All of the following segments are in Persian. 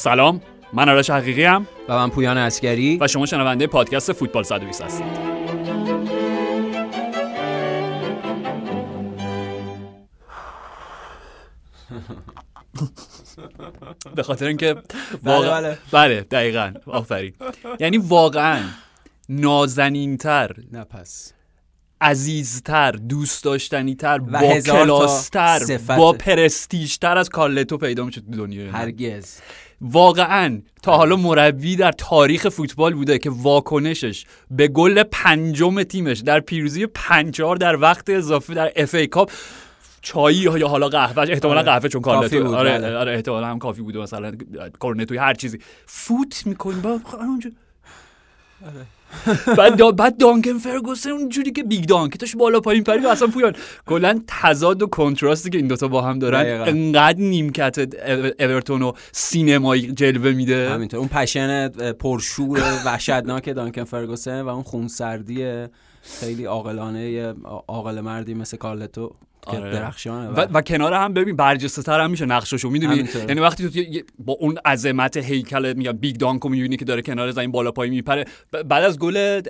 سلام من آرش حقیقی هم و من پویان اسکری و شما شنونده پادکست فوتبال 120 هستید به خاطر اینکه واقعا بله. بله دقیقا آفرین یعنی واقعا نازنینتر نه پس عزیزتر دوست داشتنیتر با هزار تا کلاستر. با پرستیژتر از کارلتو پیدا میشه تو دنیای ما. هرگز واقعا تا حالا مربی در تاریخ فوتبال بوده که واکنشش به گل پنجم تیمش در پیروزی پنجار در وقت اضافه در اف ای کاپ چایی یا حالا قهوه احتمالا آره. قهوه چون کارلتو بود، آره بله. آره احتمالا هم کافی بوده مثلا کورنتوی هر چیزی فوت می‌کنی با اونجا بعد دا بعد دانکن فرگوسن اونجوری که بیگ دانک داشت بالا پایین پری و اصلا پویان. کلا تضاد و کنتراستی که این دوتا با هم دارن دقیقاً. انقدر نیمکت او- اورتون و سینمایی جلوه میده. همینطور. اون پشن پرشور وحشتناک دانکن فرگوسن و اون خونسردی خیلی عاقلانه عاقل مردی مثل کارلتو. آره. درخشانه و, و کنار هم ببین برجسته تر هم میشه نقششو می‌دونی. یعنی وقتی تو با اون عظمت هیکل میگم بیگ دانکو می‌بینی که داره کنار زمین بالا پایین میپره بعد از گل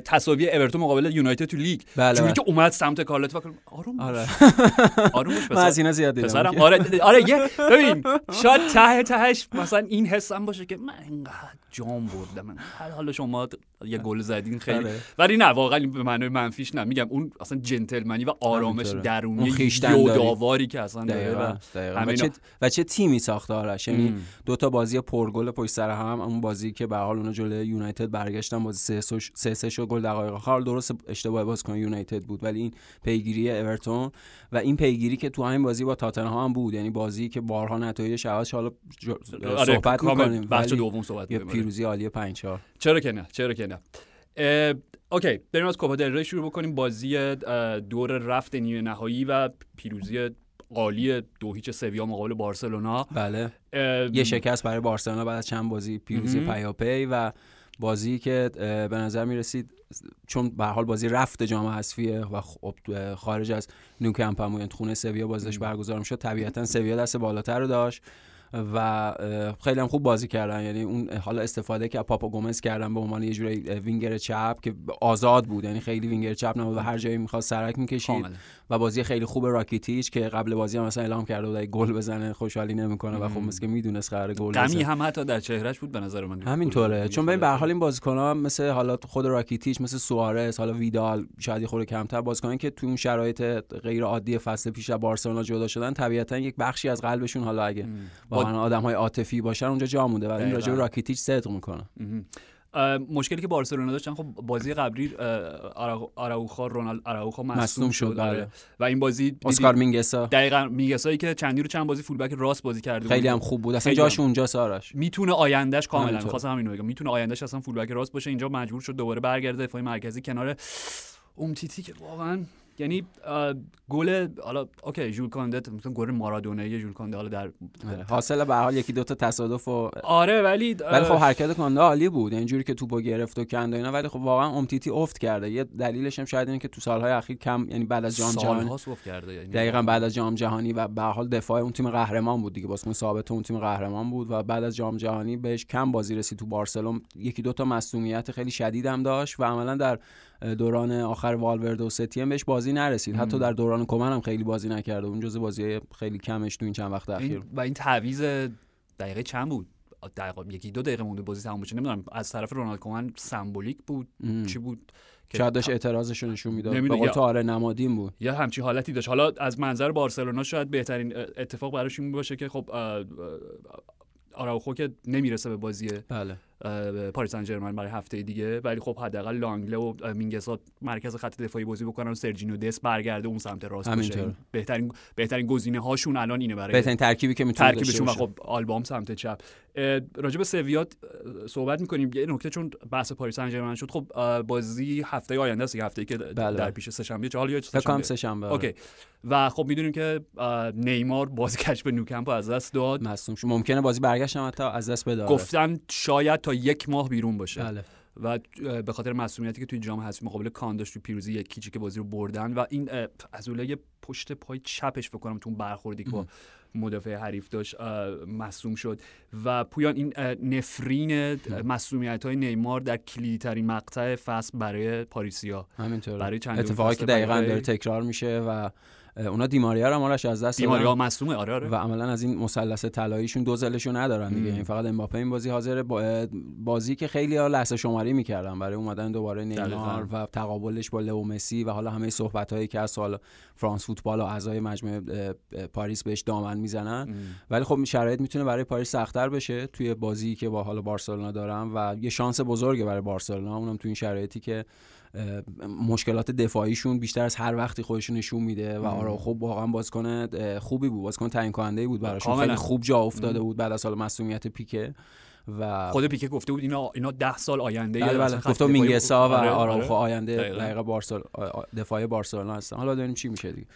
تساوی اورتون مقابل یونایتد تو لیگ بله، جوری. که اومد سمت کارلتو فکر آروم. آره آروم باش من پسر. از اینا زیاد دیدم پسرم آره آره یه ببین شاید ته تهش مثلا این حسم باشه که من اینقدر جام بردم من حالا شما یه گل زدین خیلی آره. ولی نه واقعا به معنای منفیش نه میگم اون اصلا جنتلمنی و آرامش همینطوره. درونی اون. یوداواری که اصلا داره دقیقاً و دقیقاً. و همه چه. و چه تیمی ساخته آرش یعنی. دو تا بازی پرگل پشت سر هم اون بازی که به حال اونا جلوی یونایتد برگشتن بازی 3 3 شد گل دقایق آخر درست اشتباه بازیکن یونایتد بود ولی این پیگیری اورتون و این پیگیری که تو همین بازی با تاتنهام هم بود یعنی بازی که بارها نتایجش عوض حالا آره، صحبت می‌کنیم بخش دوم صحبت. پیروزی عالی 5 4 چرا که نه چرا که نه اوکی بریم از کوپا دل ری شروع بکنیم. بازی دور رفت نیمه نهایی و پیروزی عالی دو هیچ سویا مقابل بارسلونا. بله. یه شکست برای بارسلونا بعد از چند بازی پیروزی. پیاپی و بازی که به نظر می رسید چون به هر حال بازی رفت جام حذفیه و خارج از نوکمپ هم خونه سویا بازیش برگزار می‌شد طبیعتا سویا دست بالاتر رو داشت. و خیلی هم خوب بازی کردن. یعنی اون حالا استفاده که پاپا گومز کردن به عنوان یه جوری وینگر چپ که آزاد بود. یعنی خیلی وینگر چپ نبود و هر جایی می‌خواست سرک می‌کشید و بازی خیلی خوب راکیتیچ که قبل بازی هم مثلا اعلام کرده بود گل بزنه خوشحالی نمی‌کنه و خب. مثل که می‌دونست قرار گل بزنه. هم حتی در چهرهش بود به نظر من. همینطوره. چون ببین به حال این بازیکن‌ها مثل حالا خود راکیتیچ مثل سوارز حالا ویدال شاید خورده کمتر بازیکنان که تو اون شرایط غیر عادی فصل پیش از بارسلونا جدا شدن طبیعتا یک بخشی از قلبشون حالا اگه واقعا آدم‌های عاطفی باشن اونجا جا مونده و این. راجع راکیتیچ صدق می‌کنه مشکلی که بارسلونا داشتن خب بازی قبلی آراوخا رونالد آراوخا مصدوم شد شد، بله. آره. و این بازی اسکار مینگسا دقیقاً میگسایی که چندی رو چند بازی فولبک راست بازی کرده خیلی. هم خوب بود اصلا جاش. اونجا سارش می‌تونه آیندهش کاملا. می‌خواستم همین رو بگم می‌تونه آیندهش اصلا فولبک راست باشه اینجا مجبور شد دوباره برگرده دفاع مرکزی کنار اومتیتی که واقعا یعنی گل حالا OK ژول کانده مثلا گل مارادونایی ژول کانده حالا در آره. حاصل به حال یکی دو تا تصادف و آره ولی ولی خب حرکت کننده عالی بود یعنی جوری که توپو گرفت و کند و اینا ولی خب واقعا اومتیتی افت کرده یه دلیلش هم شاید اینه که تو سالهای اخیر کم یعنی بعد از جام جهانی افت کرده یعنی دقیقا بعد از جام جهانی و به حال دفاع اون تیم قهرمان بود دیگه بازیکن ثابت اون تیم قهرمان بود و بعد از جام جهانی بهش کم بازی رسید تو بارسلونا یکی دو تا مصدومیت خیلی شدید هم داشت و عملا در دوران آخر والورده و ستیم بهش بازی نرسید. حتی در دوران کومن هم خیلی بازی نکرده اون جزء بازی خیلی کمش تو این چند وقت اخیر و این تعویض دقیقه چند بود؟ دقیقه یکی دو دقیقه مونده بازی تموم بشه. نمی‌دونم از طرف رونالد کومن سمبولیک بود؟ ام. چی بود؟ شاید داشت اعتراضش رو نشون می‌داد. به. قول آره نمادین بود. یا همچین حالتی داشت. حالا از منظر بارسلونا شاید بهترین اتفاق براش این باشه که خب آراوخو که نمی‌رسه به بازی بله. پاری سن ژرمن برای هفته دیگه. ولی خب حداقل لانگله و مینگسا مرکز خط دفاعی بازی بکنن و سرجینو دس برگرده اون سمت راست. این بهترین بهترین گزینه هاشون الان اینه برای بهترین ترکیبی که می‌تونه ترکیبشون و خب آلبا هم سمت چپ. راجع به سویا صحبت می‌کنیم. یه نکته چون بحث پاری سن شد خب بازی هفته آینده است هفته که بله. در پیش سه شنبه چه حالا فکر کنم سه شنبه آره. OK. و خب می‌دونیم که نیمار بازی نوکمپ از دست داد. مصدوم شد. ممکنه بازی برگشت هم حتی از دست بده آره. گفتن شاید تا یک ماه بیرون باشه. بله. و به خاطر مسئولیتی که توی جام حذفی مقابل کان داشت تو پیروزی یک کیچی که بازی رو بردن. و این از یه پشت پای چپش فکر کنم تو برخوردی که با مدافع حریف داشت مصوم شد. و پویان این نفرین مسئولیت های نیمار در کلیدی ترین مقطع فصل برای پاریسیا. همینطور برای چند اتفاقی که دقیقا داره تکرار میشه و اونا دیماریا رو مالش از دست دیماریا مصدومه آره آره. و عملا از این مثلث طلاییشون دو زلشو ندارن دیگه. این یعنی فقط امباپه این بازی حاضر بازی که خیلی ها لحظه شماری می‌کردن. برای اومدن دوباره نیمار و تقابلش با لئو مسی و حالا همه صحبت هایی که از سال فرانس فوتبال و اعضای مجمع پاریس بهش دامن می‌زنن. ولی خب شرایط می‌تونه برای پاریس سختتر بشه توی بازی که با حالا بارسلونا دارن و یه شانس بزرگه برای بارسلونا. اونم تو این شرایطی که مشکلات دفاعیشون بیشتر از هر وقتی خودشون نشون میده و آرا خب واقعا بازیکن خوبی بود. بازیکن تعیین کننده بود براشون. خیلی خوب جا افتاده بود بعد از سال مسئولیت پیکه و خود پیکه گفته بود اینا اینا 10 سال آینده بله بله. گفته مینگسا و آره آراوخو آره. آینده دقیقا. بارسا دفاع بارسلونا هستن. حالا ببینیم چی میشه دیگه.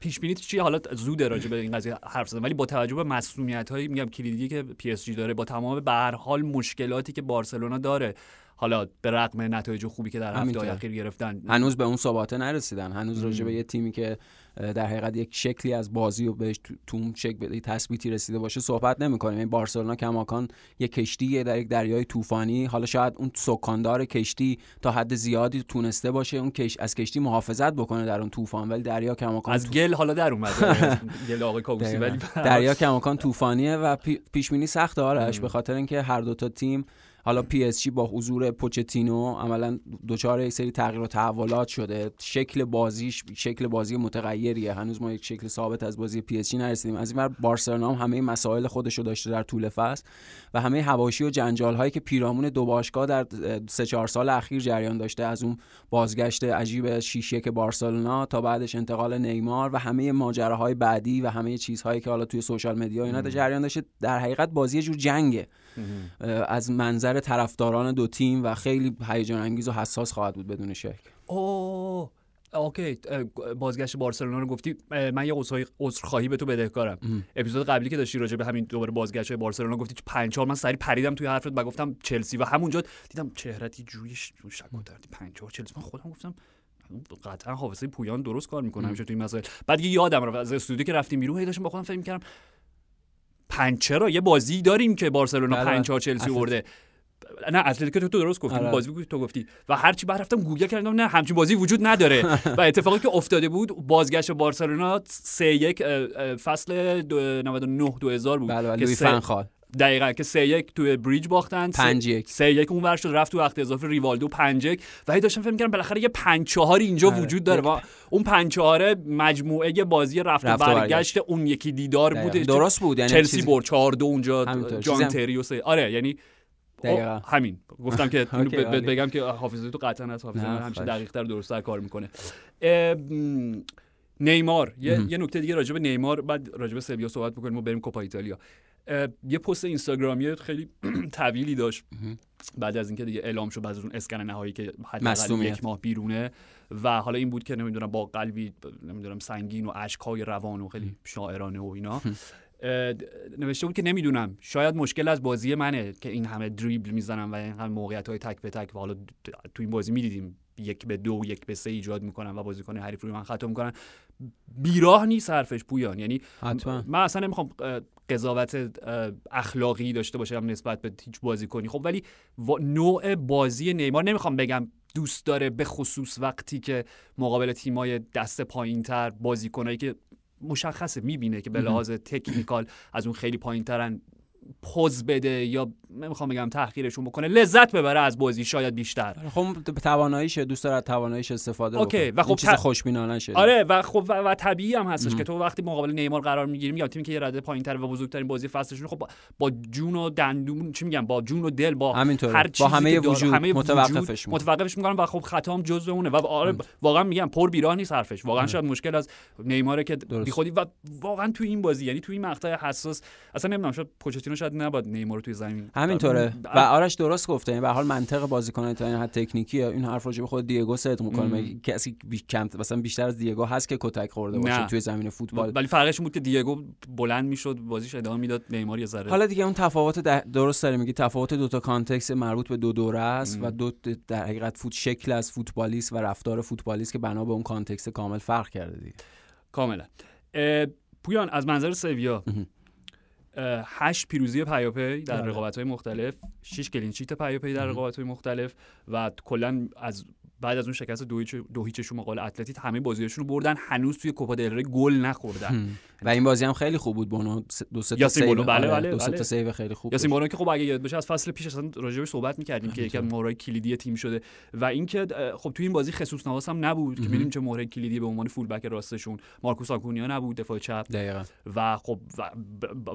پیش بینی چی؟ حالا زود راجع به این قضیه حرف زدن ولی با توجه به مصدومیت هایی میگم کلیدی که پی اس جی داره با تمام به هر حال مشکلاتی که بارسلونا داره حالا به رغم نتایج خوبی که در هفته اخیر گرفتن. هنوز به اون ثباته نرسیدن. هنوز راجع به یه تیمی که در حقیقت یک شکلی از بازی و بهش تو اون شکل تثبیتی رسیده باشه صحبت نمی‌کنیم. این بارسلونا کماکان یک کشتی در یک دریای طوفانی. حالا شاید اون سکاندار کشتی تا حد زیادی تونسته باشه اون کش... از کشتی محافظت بکنه در اون طوفان. ولی دریا کماکان از گل حالا در اومده. گل آقای کاووسی ولی دریا کماکان طوفانیه و پیش بینی سخته. آرش به خاطر اینکه هر دو تا تیم حالا پی اس جی با حضور پوچتینو عملا دچار یک سری تغییر و تحولات شده. شکل بازیش شکل بازی متغیریه. هنوز ما یک شکل ثابت از بازی پی اس جی نرسیدیم. از این بارسلونا هم همه مسائل خودش رو داشته در طول فصل و همه هواشی و جنجال هایی که پیرامون دو باشگاه در سه چهار سال اخیر جریان داشته. از اون بازگشت عجیب شیشه که بارسلونا تا بعدش انتقال نیمار و همه ماجراهای بعدی و همه چیزهایی که حالا توی سوشال مدیا اینا جریان داشته. در حقیقت بازی جور جنگه. از منظر طرفداران دو تیم و خیلی هیجان انگیز و حساس خواهد بود بدون شک. اوه اوکی بازگشت بارسلونا رو گفتی من یه عذرخواهی به تو بدهکارم. اپیزود قبلی که داشتی راجع به همین دوباره بازگشت های بارسلونا گفتی پنج من سریع پریدم توی حرفت و گفتم چلسی و همونجا دیدم چهرت توش شک و تردیده پنج چلسی. من خودم گفتم قطعا حافظه پویان درست کار می‌کنه همیشه توی این مسائل. بعد یه یادم رفت از استودیو که رفتیم بیرون هی داشتم با خودم فکر می‌کردم پنج چرا؟ یه بازی داریم که بارسلونا بله. پنج چهار چلسی برده نه اتلتیکو تو درست گفتی آره. بازی تو گفتی. و هرچی بعد رفتم گوگل کردم نه همچین بازی وجود نداره. و اتفاقی که افتاده بود بازگشت بارسلونا 3 یک فصل 99 2000 بود بله بله که دقیقا که سه یک توی بریج باختن پنج یک. سه یک اون شد رفت تو وقت اضافه ریوالدو پنج یک. و هی داشتم فکر می‌کردم بالاخره یه پنج چهاری اینجا آره. وجود داره. و اون پنج چهاره مجموعه بازی رفت, رفت برگشت. اون یکی دیدار بوده. درست بود یعنی چلسی. برد 4 دو اونجا جان تریو آره یعنی همین. گفتم که بگم که حافظه تو قطعا از حافظه همیشه دقیق تر درست کار می‌کنه. نیمار. یه, یه نکته دیگه راجع به نیمار بعد راجع به سویا صحبت بکنیم و بریم کوپا ایتالیا. یه پست اینستاگرامی خیلی طویلی داشت. بعد از اینکه دیگه اعلام شد بعد از اون اسکن نهایی که حداقل یک ماه بیرونه و حالا این بود که نمی‌دونم با قلبی نمی‌دونم سنگین و اشکای روان و خیلی شاعرانه و اینا. نوشته بود که نمی‌دونم. شاید مشکل از بازی منه که این همه دریبل می‌زنم و این همه موقعیت های تک به تک. و حالا تو این بازی می‌دیدیم یک به دو یک به سه ایجاد می‌کنن و بازیکن حریف روی من خطا می‌کنن. بیراه نیست حرفش پویان. یعنی حتما. من اصلا نمی‌خوام قضاوت اخلاقی داشته باشم نسبت به هیچ بازیکنی. خب ولی نوع بازی نیمار نمی‌خوام بگم دوست داره به خصوص وقتی که مقابل تیمای دست پایین تر بازیکنایی که مشخصه می‌بینه که به لحاظ تکنیکال از اون خیلی پایین ترن پوز بده یا نمی‌خوام بگم تحقیرشون بکنه لذت ببره از بازی شاید بیشتر. خب تواناییش دوست داره تواناییش استفاده اوکی و خب چیز خوشبینانه شده آره و خب و, و طبیعی هم هستش که تو وقتی مقابل نیمار قرار می‌گیری یا تیمی که یه رده پایینتر و بزرگترین بازی فصلشون خب با, با جون و دندون چی میگم؟ با جون و دل با هر با همه وجود همه متوقفش متوقفش می‌کنن و خب خطا هم جزء اونه و آره واقعا میگم پر بیراه نیست حرفش. واقعا شاید مشکل از نیماره که بی خودی و واقعا تو این بازی یعنی تو این مقطع حساس اصلا نمی‌دونم شاید رو شاید نباید نیمار توی زمین همینطوره. و آرش درست گفته. یعنی به حال منطق بازیکن تا این حد تکنیکی این حرف رو به خود دیه‌گو صدق می‌کنه. کسی بی... کم مثلا بیشتر از دیه‌گو هست که کتک خورده باشه توی زمین فوتبال؟ ولی فرقش بود که دیه‌گو بلند می‌شد بازیش ادامه می‌داد نیمار یه ذره. حالا دیگه اون تفاوت درست داره. میگی تفاوت دو تا context مربوط به دو دوره است و دو در حقیقت دو شکل از فوتبالیست و رفتار فوتبالیست که بنا به اون context کامل فرق کرده دیگه. کاملا. پویان از منظر سویا هشت پیروزی پیاپی در بله. رقابت های مختلف شش clean sheet پیاپی در رقابت های مختلف و کلا از بعد از اون شکست دو هیچ دو هیچشون مقابل اتلتیکو همه بازیاشون رو بردن. هنوز توی کوپا دل ری گل نخوردن. و این بازی هم خیلی خوب بود. بونو دو سه تا save بله بله دو سه تا بله. save خیلی خوب یاسین بونو که خب اگه یاد بشه از فصل پیش اصلا راجعش صحبت می‌کردیم که یکی از مهره‌های کلیدی تیم شده و اینکه خب توی این بازی خصوص نواس هم نبود که می‌دونیم چه مهره کلیدی به عنوان فول بک راستشون. مارکوس آکونیا نبود دفاع چپ. دقیقاً. و خب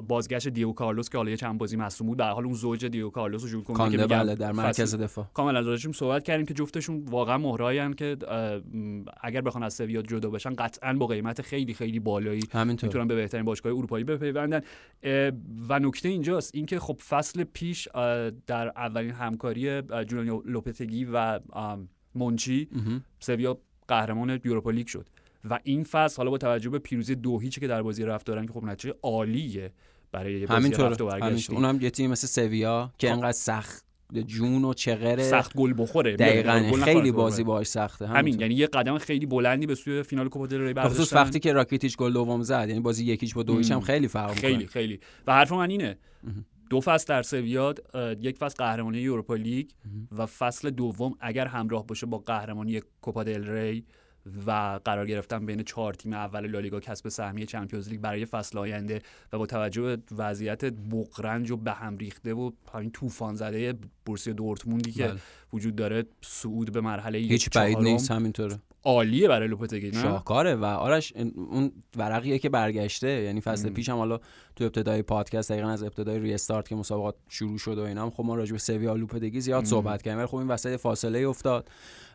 بازگشت دیو کارلوس که حالا چند بازی مصدوم بود. به حال اون زوج دیو کارلوس رو جور که بله در مرکز دفاع. کاملا راجعش صحبت کردیم که جفتشون واقعا مهرایی که اگر بخوان از سویا جدا بشن قطعا با قیمت خیلی خیلی بالایی می‌تونن به بهترین باشگاه اروپایی بپیوندن. و نکته اینجاست اینکه خب فصل پیش در اولین همکاری جولن لوپتگی و مونچی سویا قهرمان یوروپا لیگ شد. و این فصل حالا با توجه به پیروزی دو هیچی که در بازی رفت دارن که خب نتیجه عالیه برای بازی رفت و برگشت اونم یه تیم مثل سویا که خب. انقدر سخت جون و چغره سخت گل بخوره. دقیقاً خیلی بازی باهاش سخته. همین یعنی یه قدم خیلی بلندی به سوی فینال کوپا دل ری خصوص وقتی که راکیتیچ گل دوم زد یعنی بازی یکیش با دویش هم خیلی فرق خیلی خیلی. و حرف من اینه دو فصل در سویاد یک فصل قهرمانی اروپا لیگ و فصل دوم اگر همراه باشه با قهرمانی کوپا دل ری و قرار گرفتن بین چهار تیم اول لالیگا کسب سهمیه چمپیونز لیگ برای فصل آینده و با توجه به وضعیت بغرنج و به هم ریخته و همین طوفان زده بورسی دورتموندی که بله. وجود داره صعود به مرحله هیچ بعید نیست همینطوره. عالیه برای لوپتگی شاهکاره و آرش اون ورقیه که برگشته یعنی فصل پیش هم حالا تو ابتدای پادکست دقیقا از ابتدای ریستارت که مسابقات شروع شد و اینا هم خب ما راجع به سویا لوپتگی زیاد صحبت کردیم ولی خب این وسط فاصله افتاد.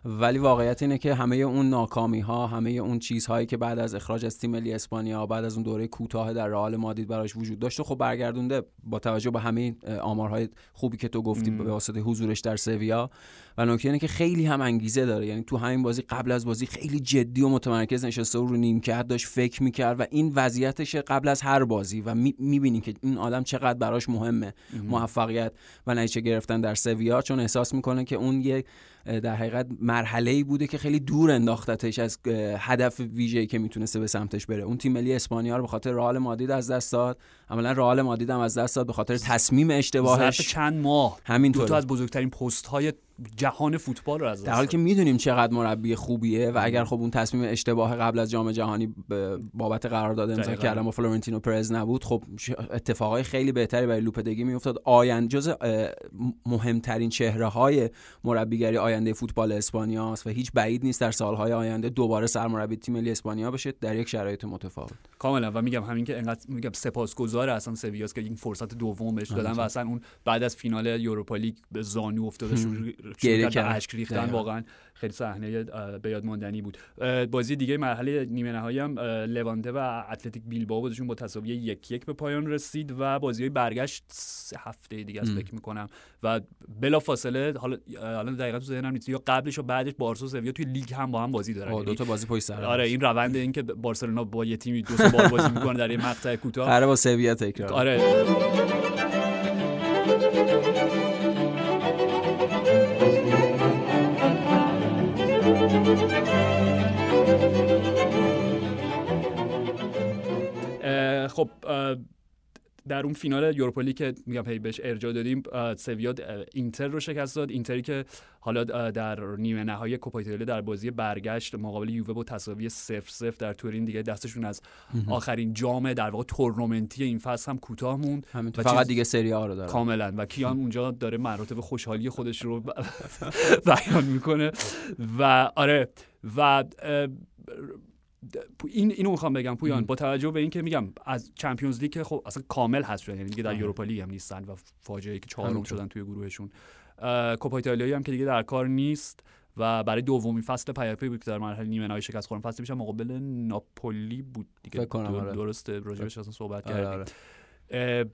ولی واقعیت اینه که همه اون ناکامی ها همه اون چیزهایی که بعد از اخراج از تیم ملی اسپانیا بعد از اون دوره کوتاه در رئال مادید براش وجود داشت خب برگردونده با توجه به همه آمارهای خوبی که تو گفتی به واسطه حضورش در سویا. و نکته اینه که خیلی هم انگیزه داره. یعنی تو همین بازی قبل از بازی خیلی جدی و متمرکز نشسته و رو نیمکت داشت فکر می‌کرد و این وضعیتش قبل از هر بازی و می‌بینی که این آدم چقدر براش مهمه موفقیت و نتیجه گرفتن در سویا. چون احساس می‌کنه که اون یه در حقیقت مرحله بوده که خیلی دور انداختتش از هدف ویژه‌ای که می‌تونسته به سمتش بره. اون تیم ملی اسپانیا رو به خاطر رئال مادید از دست داد. عملا رئال مادید هم از دست داد به خاطر تصمیم اشتباهش. چند ماه. همینطور دو تا از بزرگترین پست های جهان فوتبال رو از در حالی که می‌دونیم چقدر مربی خوبیه و اگر خب اون تصمیم اشتباه قبل از جام جهانی بابت قرارداد امضا کردن با فلورنتینو پرز نبود خب اتفاقای خیلی بهتری برای لوپتگی میافتاد. آینده جز مهمترین چهره های مربیگری آینده فوتبال اسپانیا است و هیچ بعید نیست در سالهای آینده دوباره سرمربی تیم ملی اسپانیا بشه در یک شرایط متفاوت. کاملا. و میگم همین که انقدر میگم سپاسگزار اصلا سویاس که این فرصت دوم بهش دادن و اصلا اون بعد از فینال یوروپا لیگ به زانو افتاده گریه کرد اشک ریختن واقعا خیلی صحنه به یاد ماندنی بود. بازی دیگه مرحله نیمه نهایی هم لوانته و اتلتیک بیلبائو بودشون با تساوی یک یک به پایان رسید و بازی های برگشت سه هفته دیگه از فکر می‌کنم. و بلا فاصله حالا حالا دقیقا تو ذهنم نیست یا قبلش و بعدش بارسا سویا توی لیگ هم با هم بازی دارن. دو یعنی تا بازی پشت سر آره این روند این که بارسلونا با یه تیمی دو تا بار بازی می‌کنه در یه مقطع کوتاه. آره با سویا تکرار. آره. خب در اون فینال یوروپا که میگم هی بهش ارجاع دادیم سویا اینتر رو شکست داد. اینتری که حالا در نیمه نهایی کوپا در بازی برگشت مقابل یووه با تساوی 0 0 در تورین. دیگه دستشون از آخرین جام در واقع تورنمنتی این فصل هم کوتاه موند. فقط دیگه سری آ رو داره کاملا. و کیان اونجا داره مراتب خوشحالی خودش رو بیان می‌کنه. و آره و این اینو می‌خوام بگم پویان با توجه به اینکه میگم از چمپیونز لیگ که خب اصلا کامل هست شدن یعنی دیگه در یوروپا لیگ هم نیستن و فاجعه که چهارم شدن توی گروهشون کوپا ایتالیایی هم که دیگه در کار نیست و برای دومین فصل پیاپی بود که در مرحله نیمه نهایی شکست خوردن فصل میشه مقابل ناپولی بود دیگه آره. درسته راجبش اصلا صحبت آره، کردیم آره.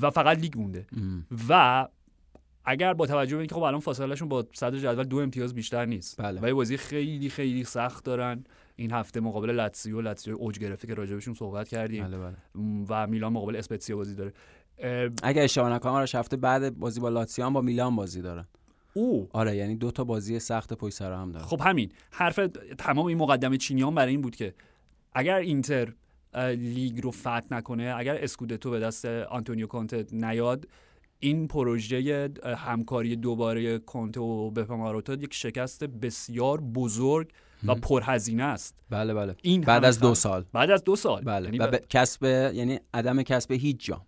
و فقط لیگ مونده. و اگر با توجه به اینکه خب الان فاصلهشون با صدر جدول دو امتیاز بیشتر نیست بله. و یه بازی خیلی خیلی سخت دارن این هفته مقابل لاتسیو لاتسیو اوج گرفته که راجبشون صحبت کردیم. بله بله. و میلان مقابل اسپتسیا بازی داره. اگه اشتباه نکنم آرش هفته بعد بازی با لاتسیو هم با میلان بازی دارن. او؟ آره یعنی دو تا بازی سخت پشت سر هم دارن. خب همین. حرف تمام این مقدمه چینیان برای این بود که اگر اینتر لیگ رو فتح نکنه اگر اسکودتو به دست آنتونیو کونته نیاد این پروژه همکاری دوباره کونته و بپه ماروتا یک شکست بسیار بزرگ و پرهزینه است. بله بله. این بعد از دو سال- بعد از دو سال. بله. یعنی و ب- کسب یعنی عدم کسب هیچ جام.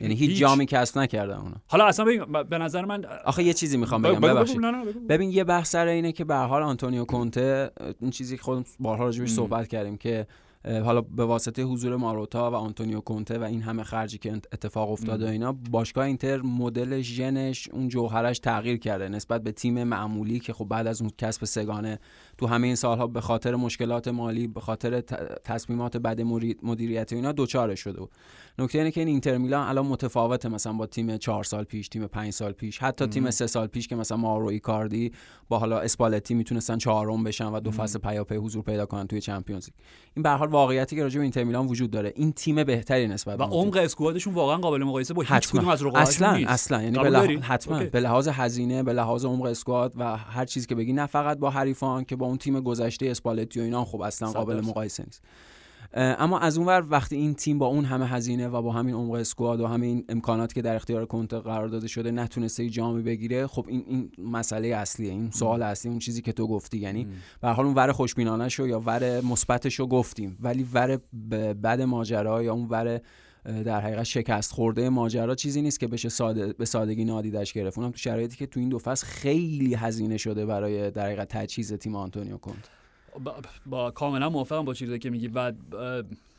یعنی هیچ, هیچ. جامی کسب نکردن اونا. حالا اصلا ببین به نظر من آخه یه چیزی می‌خوام بگم ببخشید. ببین یه بحث سر اینه که به هر حال آنتونیو کونته این چیزی که خودم بارها راجبش ام. صحبت کردیم که حالا به واسطه حضور ماروتا و آنتونیو کونته و این همه خرجی که اتفاق افتاده. اینا باشگاه اینتر مثل ژنش اون جوهرش تغییر کرده نسبت به تیم معمولی که خب بعد از اون کسب سه‌گانه تو همه این سالها به خاطر مشکلات مالی به خاطر تصمیمات بد مدیر- مدیریتی اینا دوچاره شده بود نکته اینه که این اینتر میلان الان متفاوته مثلا با تیم چهار سال پیش تیم پنج سال پیش حتی تیم. سه سال پیش که مثلا مائورو ایکاردی با حالا اسپالتی می‌تونستن چهارم بشن و دو. فصل پیاپی حضور پیدا کنن توی Champions League این به واقعیتی که راجع به اینتر میلان وجود داره این تیم بهتری نسبت و. عمق squad شون واقعا قابل مقایسه با هیچ. کدوم از رقاباشون اصلا نیست اصلا یعنی. داری؟ حتما اوکی. به لحاظ هزینه به لحاظ عمق اسکواد و هر چیزی که بگی نه فقط با حریفان که با اون تیم گذشته اسپالتی و اینا خب اصلا قابل. مقایسه نیست اما از اونور وقتی این تیم با اون همه هزینه و با همین عمق اسکواد و همین امکاناتی که در اختیار کنته قرار داده شده نتونسته یه جامی بگیره خب این این مسئله اصلیه این سوال اصلی اون چیزی که تو گفتی. یعنی. به هر حال اون ور خوشبینانه شو یا ور مثبتش رو گفتیم ولی ور ب- بد ماجرا یا اون ور در حقیقت شکست خورده ماجرا چیزی نیست که بشه ساده به سادگی نادیدش گرفت. اونم تو شرایطی که تو این دو فصل خیلی هزینه شده برای در حقیقت تجهیز تیم آنتونیو کونت با, با کاملا موافقم با چیزی که میگی و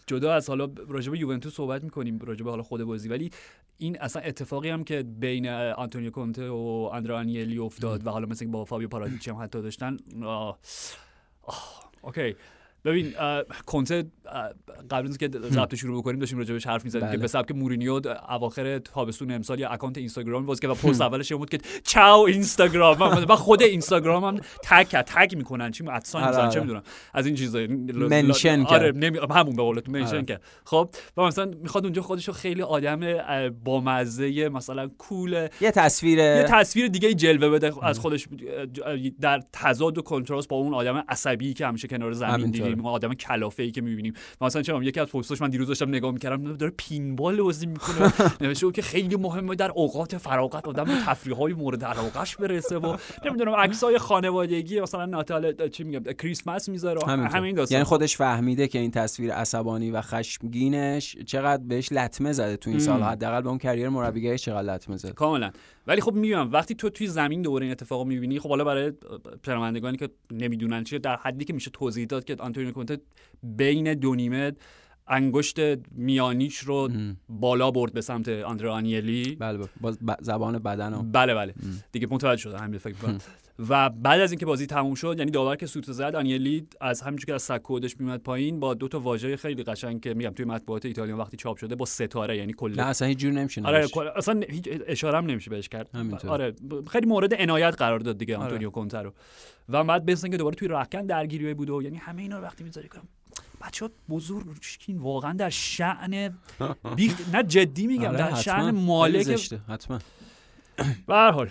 جدا از حالا راجع به یوونتوس صحبت می‌کنیم راجع به حالا خود بازی ولی این اصلا اتفاقی هم که بین آنتونیو کونته و آندرا آنیلی افتاد و حالا مثل با فابیو پاراتیچی هم حتی داشتن آه. آه. اوکی ببین کنته قبل از که ضبط شروع بکنیم داشتیم راجبش حرف می‌زدیم بله. که به سبک مورینیو اواخر تابستون امسال یه اکانت اینستاگرام باز که و پست اولش بود که چاو اینستاگرام. من خود اینستاگرام هم تگ تگ می‌کنن. چی؟ ادساین آره، می‌زنن. چه آره. می‌دونم. از این چیزا منشن آره. نمی... همون به قول تو منشن آره. کرد. خب و مثلا می‌خواد اونجا خودش رو خیلی آدم اه، بامزه مثلا کول یه تصویر یه تصویر دیگه جلوه بده. از خودش در تضاد و کنتراست با اون آدم عصبی که همیشه کنار زمین دیدیم اون آدم کلافه ای که می‌بینیم. مثلا چه یکی از پستاش من دیروز داشتم نگاه می‌کردم داره پینبال بازی می‌کنه. نوشته که خیلی مهمه در اوقات فراغت آدم به تفریح های مورد علاقش برسه و نمی‌دونم عکسای خانوادگی مثلا ناتال چی میگم کریسمس می‌ذاره. همین داستان. یعنی خودش فهمیده که این تصویر عصبانی و خشمگینش چقدر بهش لطمه زده تو این. سال حداقل به اون کریر مربیگریش چقدر لطمه زده. کاملا. ولی خب میگم وقتی تو توی زمین دوباره این اتفاقو می‌بینی خب حالا برای شنوندگانی که نمی‌دونن چیه در حدی که میشه توضیح داد که آنتونیو کونته بین دو نیمه انگشت میانیش رو ام. بالا برد به سمت آندرا آنیلی بله با ب- زبان بدن و بله بله ام. دیگه متوجه شده همین فکر کنم و بعد از اینکه بازی تموم شد یعنی داور که سوت زد آنیلی از همینجور که از سکودش میومد پایین با دو تا واژه خیلی قشنگ که میگم توی مطبوعات ایتالیا وقتی چاپ شده با ستاره یعنی کل نه اصلا هیچ جور نمیشه آره اصلا هیچ اشاره هم نمیشه بهش کرد همینطور. آره خیلی مورد عنایت قرار داد دیگه آره. آنتونیو رو و بعد مثل که دوباره توی رخکن درگیری بود و یعنی همه اینا رو وقتی می‌ذاری کنم بچه بزرگ این واقعا در شعن بیخ... نه جدی میگم آره، در. شعن مالک حتما به هر حال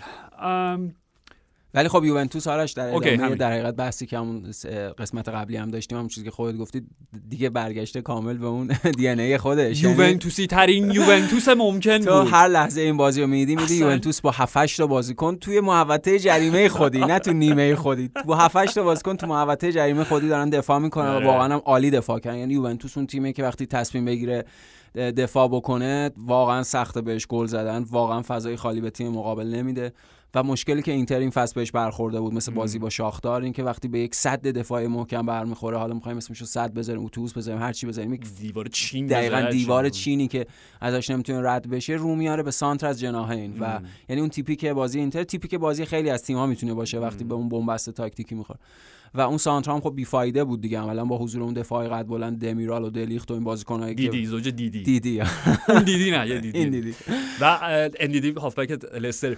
ولی خب یوونتوس آرش در ادامه. در حقیقت بحثی که همون قسمت قبلی هم داشتیم همون چیزی که خودت گفتی دیگه برگشته کامل به اون دی ان ای خودش یعنی یوونتوسی ترین یوونتوس ممکن تو هر لحظه این بازی رو میدی میدی. یوونتوس با 7 تا بازیکن توی محوطه جریمه خودی نه تو نیمه خودی با 7 تا بازیکن تو محوطه جریمه خودی دارن دفاع می‌کنن و آره. واقعا هم عالی دفاع کردن یعنی یوونتوس اون تیمه که وقتی تصمیم بگیره دفاع بکنه واقعا سخته بهش گل زدن واقعا فضای خالی به تیم مقابل نمیده و مشکلی که اینتر این فصل بهش برخورده بود مثل بازی با شاختار این که وقتی به یک صد دفاعی محکم برمیخوره حالا می‌خوایم اسمش رو صد بذاریم اتوبوس بذاریم هر چی بذاریم یک دیوار چین دقیقا دیوار چین. چینی که ازش نمی‌تونه رد بشه رو میاره به سانتر از جناحین و. یعنی اون تیپی که بازی اینتر تیپی که بازی خیلی از تیم‌ها می‌تونه باشه وقتی. به اون بنبست تاکتیکی می‌خوره و اون سانترا هم خب بیفایده بود دیگه. عملا با حضور اون دفاع قد بلند دمیرال و دلیخت و این بازیکنایی که دیدی زوج دیدی. دیدی. اون دیدی نه یه دیدی. این دیدی. و ان‌دیدی هافبک لستر.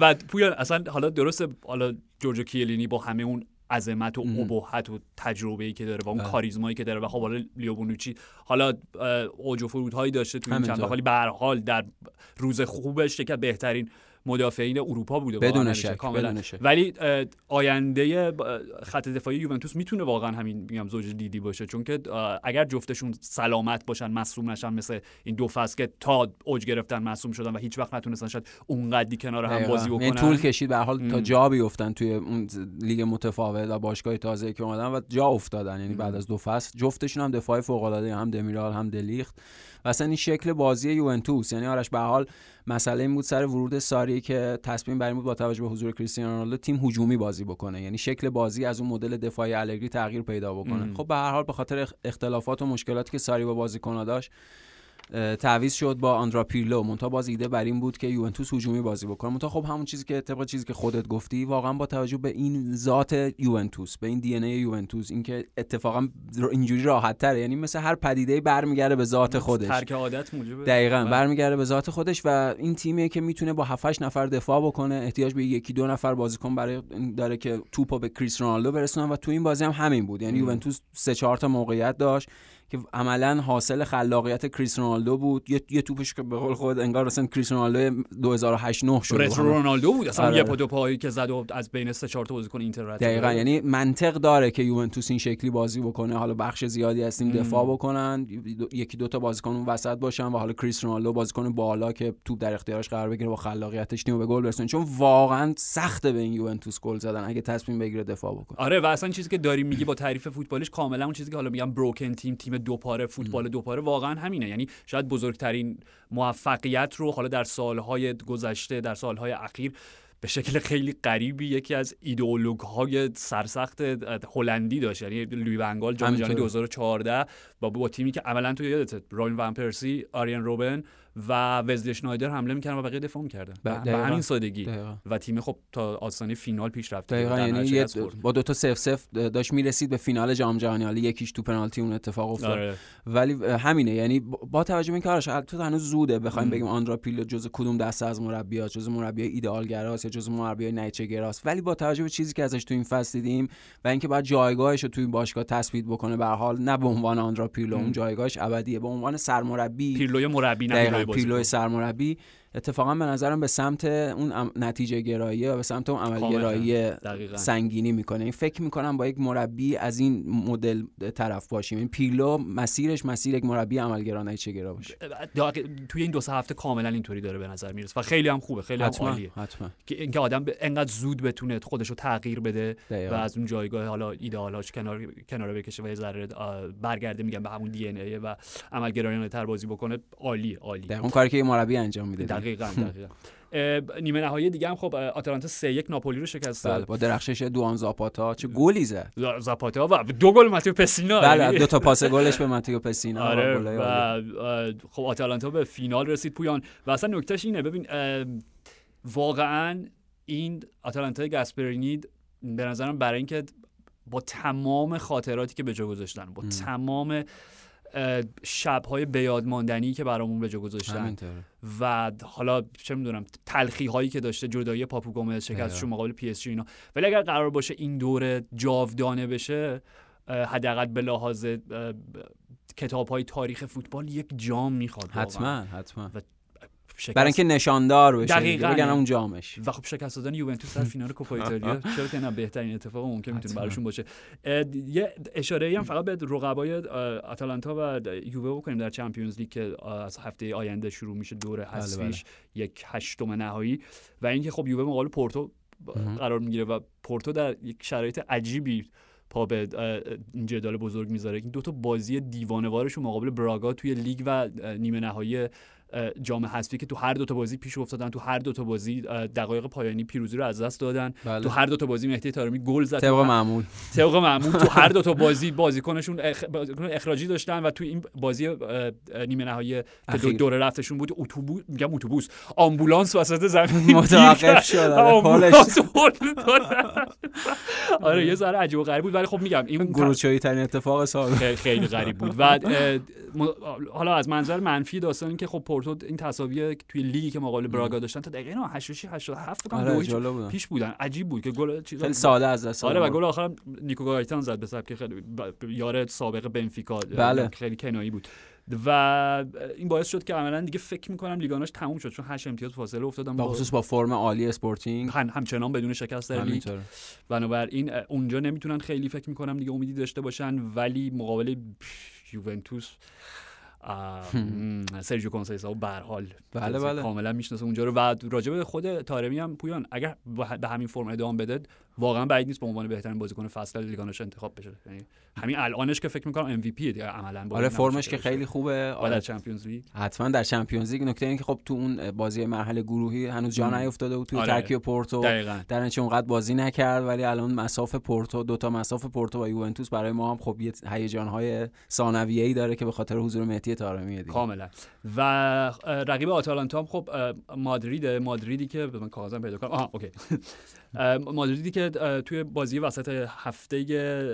و پویان اصلا حالا درسته حالا جورجو کیلینی با همه اون عظمت و. ابهت و تجربه ای که داره و اون بله. کاریزمایی که داره و خب حالا لئو بونوچی حالا اوج و فرودهایی داشته تو این. چند ولی به هر حال در روز خوبش یکی بهترین مدافعین اروپا بوده بدون شک کاملا ولی آینده خط دفاعی یوونتوس می‌تونه واقعا همین میگم زوج دیدی باشه چون که اگر جفتشون سلامت باشن مصوم نشن مثل این دو فصل که تا اوج گرفتن مصوم شدن و هیچ وقت نتونستن شاید اونقدی کنار هم. بازی یعنی بکنن طول کشید به حال تا. جا بیفتن توی اون لیگ متفاوت و باشگاه تازه که اومدن و جا افتادن یعنی بعد. از دو فصل جفتشون هم دفاع فوق العاده هم دمیرال هم دلیخت و اصلا این شکل بازی یوونتوس. یعنی آرش به هر حال مسئله این بود سر ورود ساری که تصمیم بر این بود با توجه به حضور کریستیانو رونالدو تیم هجومی بازی بکنه. یعنی شکل بازی از اون مدل دفاعی الگری تغییر پیدا بکنه. ام. خب به هر حال به خاطر اخ- اختلافات و مشکلاتی که ساری با بازیکن‌ها داشت تعویض شد با آندرا پیرلو. مونتا باز ایده بر این بود که یوونتوس هجومی بازی بکنه. مونتا خب همون چیزی که طبق چیزی که خودت گفتی واقعا با توجه به این ذات یوونتوس به این دی ان ای یوونتوس اینکه اتفاقا اینجوری راحت تره یعنی مثل هر پدیده برمیگرده به ذات خودش. ترک عادت موجب دقیقا بله. برمیگرده به ذات خودش و این تیمیه که می‌تونه با 7 نفر دفاع بکنه. احتیاج به یکی دو نفر بازیکن برای داره که توپو به کریس رونالدو برسونن و تو این بازی هم همین بود. یعنی. یوونتوس سه چهار تا موقعیت داشت. که عملا حاصل خلاقیت کریس رونالدو بود. یه, یه توپش که به قول خود انگار اصلا کریس رونالدو 2008 9 شد. retro رونالدو بود. اصلا آره. یه پا دو پایی که زد و از بین سه چهار تا بازیکن اینتر رد. دقیقا. یعنی منطق داره که یوونتوس این شکلی بازی بکنه. حالا بخش زیادی از تیم. دفاع بکنن. یکی دو تا بازیکن اون وسط باشن و حالا کریس رونالدو بازیکن بالا که توپ در اختیارش قرار بگیره با خلاقیتش تیمو به گل برسونه چون واقعا سخته به این یوونتوس گل زدن اگه تصمیم بگیره دفاع بکنه. آره و اصلا چیزی که داری میگی با تعریف فوتبالش کاملا اون چیزی که حالا میگم بروکن تیم تیم دو پاره فوتبال دو پاره واقعا همینه. یعنی شاید بزرگترین موفقیت رو حالا در سالهای گذشته در سالهای اخیر به شکل خیلی غریبی یکی از ایدئولوگ های سرسخت هلندی داشت. یعنی لوی ونگال جام جهانی همینطوره. 2014 با با تیمی که عملا تو یادت راین ون پرسی آریان روبن و وزلی شنایدر حمله می‌کردن و بقیه دفاع می‌کردن به به. همین سادگی دقیقا و تیم خب تا آستانه فینال پیش رفته دقیقا یعنی. با دو تا سف سف داشت می‌رسید به فینال جام جهانی حالا یکیش تو پنالتی اون اتفاق افتاد آره. ولی همینه یعنی با توجه به اینکه آرش تو هنوز زوده بخوایم. بگیم آندرا پیلو جز کدوم دسته از مربیات جز مربی ایدئالگراست یا جز مربی نیچگراست ولی با توجه به چیزی که ازش تو این فصل دیدیم و اینکه بعد جایگاهش رو تو این باشگاه تثبیت بکنه به حال نه به عنوان آندرا پیلو. اون جایگاهش ابدیه به عنوان سرمربی پیرلوی مربی نه پیلو. سرمربی اتفاقا به نظرم به سمت اون نتیجه گرایی و به سمت اون عملگرایی دقیقاً. سنگینی می‌کنه. این فکر می‌کنم با یک مربی از این مدل طرف باشیم. این پیلو مسیرش مسیر یک مربی عملگرا چگرا باشه. دقیق- توی این دو سه هفته کاملا اینطوری داره به نظر می‌رسه و خیلی هم خوبه خیلی هم حتما عالیه. حتما. که اینکه آدم انقدر زود بتونه خودش رو تغییر بده و دقیقاً. از اون جایگاه حالا ایدئالاش کنار کنار بکشه و یه ذره برگرده میگم به همون دی ان ای و عملگرایانه تر بازی بکنه عالی عالی اون کاری که مربی انجام میده. دقیقاً نیمه نهایی دیگه هم خب آتالانتا 3 1 ناپولی رو شکست بله داد با درخشش دوان زاپاتا چه گلی زد. زاپاتا و دو گل ماتیو پسینا بله یعنی- دو تا پاس گلش به ماتیو پسینا آره و خب آتالانتا به فینال رسید پویان. و اصلا نکتهش اینه ببین واقعا این آتالانتا گاسپرینی به نظرم برای اینکه با تمام خاطراتی که به جا گذاشتن با ام. تمام شبهای بیاد ماندنی که برامون به جا گذاشتن و حالا چه می‌دونم تلخی هایی که داشته جدایی پاپو گومز شکستشون دقیقاً. مقابل پی اس جی اینا ولی اگر قرار باشه این دوره جاودانه بشه حداقل به لحاظ کتاب های تاریخ فوتبال یک جام می‌خواد. حتما حتما شکست- برای اینکه نشاندار بشه دقیقاً. بگن اون جامش. و خب شکست دادن یوونتوس در فینال کوپا ایتالیا. چرا که نه بهترین اتفاق ممکن می‌تونه. براشون باشه. یه اشاره ای هم فقط به رقبای آتالانتا و یووه بکنیم در چمپیونز لیگ که از هفته آینده شروع میشه دور حذفیش یک هشتم نهایی. و اینکه خب یووه مقابل پورتو. قرار می‌گیره و پورتو در یک شرایط عجیبی پا به این جدال بزرگ می‌ذاره. این دو تا بازی دیوانوارشون مقابل براگا توی لیگ و نیمه نهایی جام حذفی که تو هر دو تا بازی پیش افتادن تو هر دو تا بازی دقایق پایانی پیروزی رو از دست دادن. بله. تو هر دو تا بازی مهدی طارمی گل زد. طبق معمول. طبق معمول. تو هر دو تا بازی بازیکنشون اخ... اخراجی داشتن و تو این بازی نیمه نهایی که اخیر. دوره رفتشون بود اتوبوس میگم اتوبوس. آمبولانس وسط زمین متوقف. شد، آره، آمبولانس. آره یه ذره عجیب و غریب بود ولی خب میگم این گروچوی ترین اتفاق سال. خیلی غریب بود. و حالا از منظر منفی داستان که خب پورتو این تساوی توی لیگی که مقابل براگا داشتن تا دقیقه 86 87 فکر آره پیش بودن. عجیب بود که گل چیزا خیلی ساده از دست آره و. گل آخرم نیکو گایتان زد به سبک خیلی یار سابق بنفیکا بله. خیلی کنایی بود. و این باعث شد که عملا دیگه فکر می‌کنم لیگا نوش تموم شد چون 8 امتیاز فاصله افتادن با خصوص با فرم عالی اسپورتینگ هم- همچنان بدون شکست در لیگ. بنابراین اونجا نمی‌تونن خیلی فکر می‌کنم دیگه امیدی داشته باشن ولی مقابل یوونتوس سرجیو کونسیسائو به هر حال بله، بله. کاملا می‌شناسه اونجا رو و راجع به خود تارمی هم پویان اگر به به همین فرم ادامه بده واقعا بعید نیست به عنوان بهترین بازیکن فصل لیگا نوش انتخاب بشه. یعنی همین الانش که فکر می‌کنم MVP دیگه عملا آره فرمش که خیلی خوبه. و در آره. چمپیونز لیگ. حتما در Champions League. نکته اینه که خب تو اون بازی مرحله گروهی هنوز جا. نیافتاده بود توی آره. ترکیب پورتو دقیقاً. در نتیجه اونقدر بازی نکرد ولی الان مصاف پورتو دوتا مصاف پورتو و یوونتوس برای ما هم خب یه هیجان‌های ثانویه‌ای داره که به خاطر حضور مهدی طارمیه دیگه. کاملا. و رقیب آتالانتا هم خب مادرید مادریدی که به من کاغذم پیدا کنم. آها اوکی. مادریدی که اه، توی بازی وسط هفته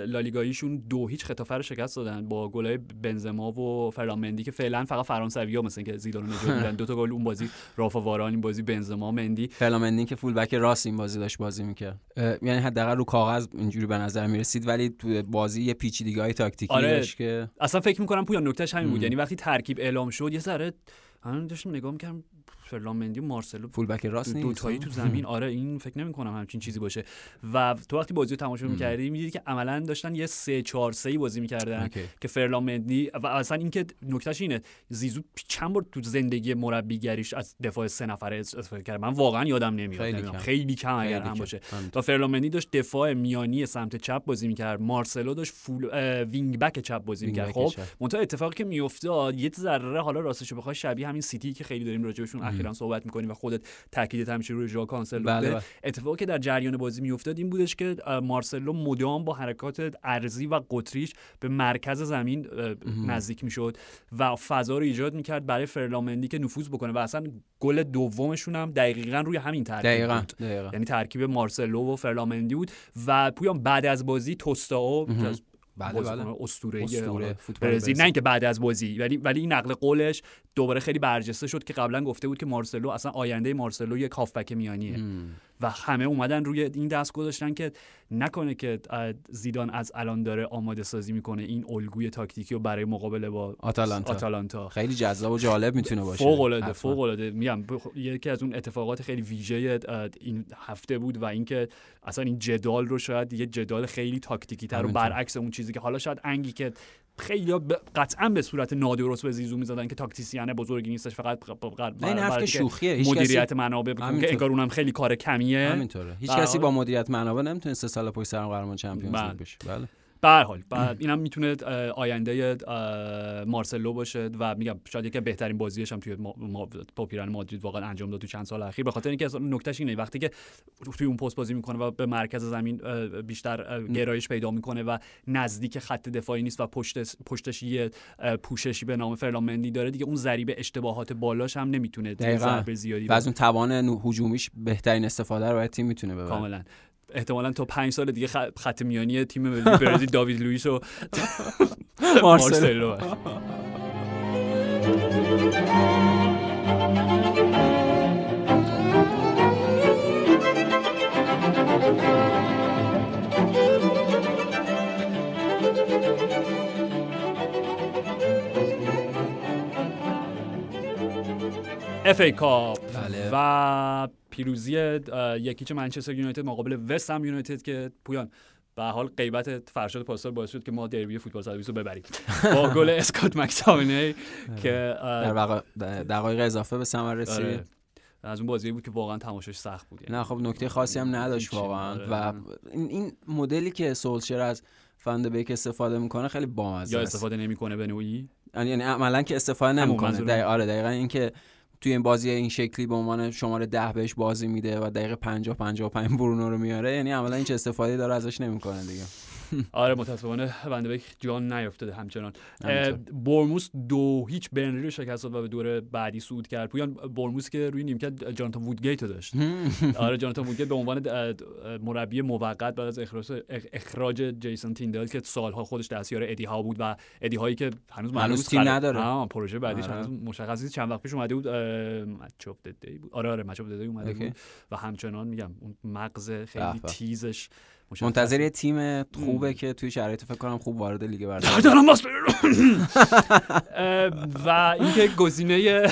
لالیگاییشون دو هیچ خطافه رو شکست دادن با گلای بنزما و فرامندی که فعلا فقط فرانسوی‌ها مثل که زیدان رو نجات میدن دو تا گل اون بازی رافا واران این بازی بنزما مندی فلامندین که فول بک راست این بازی داشت بازی می‌کرد یعنی حداقل رو کاغذ اینجوری به نظر می‌رسید ولی تو بازی یه پیچیدگی‌های تاکتیکی آره. داشت که اصلا فکر می‌کنم پویان نکتهش همین بود. یعنی وقتی ترکیب اعلام شد یه ذره من داشتم نگاه می‌کردم فرلامندی و مارسلو full back راست دو, نیست دو تایی تو زمین آره این فکر نمی کنم همچین چیزی باشه و تو وقتی بازی رو تماشا می‌کردی می‌دیدی که عملا داشتن یه 3 4 3 بازی می‌کردن. که فرلامندی و اصلا اینکه نکتهش اینه زیزو چند بار تو زندگی مربیگریش از دفاع سه نفره استفاده کرد من واقعا یادم نمیاد خیلی. کم. خیلی کم اگر هم. باشه. تا فرلامندی داشت دفاع میانی سمت چپ بازی می‌کرد مارسلو داشت full wing back چپ بازی می‌کرد خب. منتها اتفاقی که میافتاد یه ذره حالا راستش بخوای شبیه همین سیتی که خیلی داریم راجعشون اخیرا صحبت می‌کنیم و خودت تاکیدت همیشه روی ژا کانسلو بله، بله. اتفاقی که در جریان بازی میافتاد این بودش که مارسلو مدام با حرکات ارزی و قطریش به مرکز زمین نزدیک می‌شد و فضا رو ایجاد می‌کرد برای فرلامندی که نفوذ بکنه و اصلا گل دومشون هم دقیقا روی همین ترکیب دقیقاً بود. دقیقاً یعنی ترکیب مارسلو و فرلامندی بود و پویان بعد از بازی توستاو بله بله. اسطوره اسطوره فوتبال برزیل. نه اینکه بعد از بازی ولی ولی این نقل قولش دوباره خیلی برجسته شد که قبلا گفته بود که مارسلو اصلا آینده مارسلو یک هافبک میانیه مم. و همه اومدن روی این دست گذاشتن که نکنه که زیدان از الان داره آماده سازی می‌کنه این الگوی تاکتیکی رو برای مقابله با آتالانتا آتالانتا خیلی جذاب و جالب می‌تونه باشه فوق العاده. فوق العاده میگم بخ- یکی از اون اتفاقات خیلی ویژه این هفته بود و اینکه اصلا این جدال رو شاید یه جدال خیلی تاکتیکی تر و. برعکس اون چیزی که حالا شاید انگی که خیلی قطعا به صورت نادرست به زیزو می‌زدن که تاکتیسیان بزرگی نیستش فقط نه این حرف شوخیه مدیریت منابع که. انگار اونم خیلی کار کمیه همینطوره هیچ. کسی با مدیریت منابع نمی‌تونه سه سال پشت سر قهرمان چمپیونز بله. بشه بله به هر حال اینم می‌تونه آینده مارسلو باشه و میگم شاید یکی بهترین بازیش هم توی ما... ما... پیرن مادرید واقعا انجام داد تو چند سال اخیر. به خاطر اینکه اصلا نکتهش اینه وقتی که توی اون پست بازی می‌کنه و به مرکز زمین بیشتر گرایش پیدا می‌کنه و نزدیک خط دفاعی نیست و پشت پشتش یه پوششی به نام فرلامندی داره دیگه اون ضریب اشتباهات بالاش هم نمی‌تونه. ضربه زیادی و از اون توان هجومیش بهترین استفاده رو تیم می‌تونه ببره. کاملا. احتمالا تا پنج سال دیگه خط میانی تیم ملی برزیل داوید لوئیس و مارسلو. مارسلو اف ای کاپ بله. و پیروزی یکیچ منچستر یونایتد مقابل وست هم یونایتد که پویان به حال غیبت فرشاد پاسدار باعث شد که ما دربی فوتبال 120 رو ببریم. با گل اسکات مکتامینی که در واقع دقایق اضافه به ثمر رسید. آره، از اون بازی بود که واقعا تماشاش سخت بود. یعنی. نه خب نکته خاصی هم نداشت هیچی، واقعا. آره. و این, این مدلی که سولشر از فند بیک استفاده می‌کنه خیلی بامزه یا است. استفاده نمی‌کنه به نوعی؟ یعنی عملا که استفاده نمی‌کنه. دقیقا آره دقیقا اینکه توی این بازی این شکلی به عنوان شماره ده بهش بازی میده و دقیقه 50 55 برونو رو میاره یعنی عملا هیچ استفاده داره ازش نمی‌کنه دیگه. آره متاسفانه وندبک جان نیافتاده همچنان. برموس دو هیچ برنلی رو شکست داد و به دور بعدی صعود کرد پویان برموس که روی نیمکت جاناتان وودگیت رو داشت آره جاناتان وودگیت به عنوان مربی موقت بعد از اخراج اخ- اخراج جیسون تیندال که سالها خودش دستیار ادی ها بود و ادی هاویی که هنوز معلوم هنوز نیست تیم نداره. پروژه بعدیش آره. هنوز مشخص نیست چند وقت پیش اومده بود match of بود آره آره match of اومده. بود و همچنان میگم اون مغز خیلی. تیزش منتظر یه تیم خوبه که توی شرایط فکر کنم خوب وارد لیگ برتر و اینکه گزینه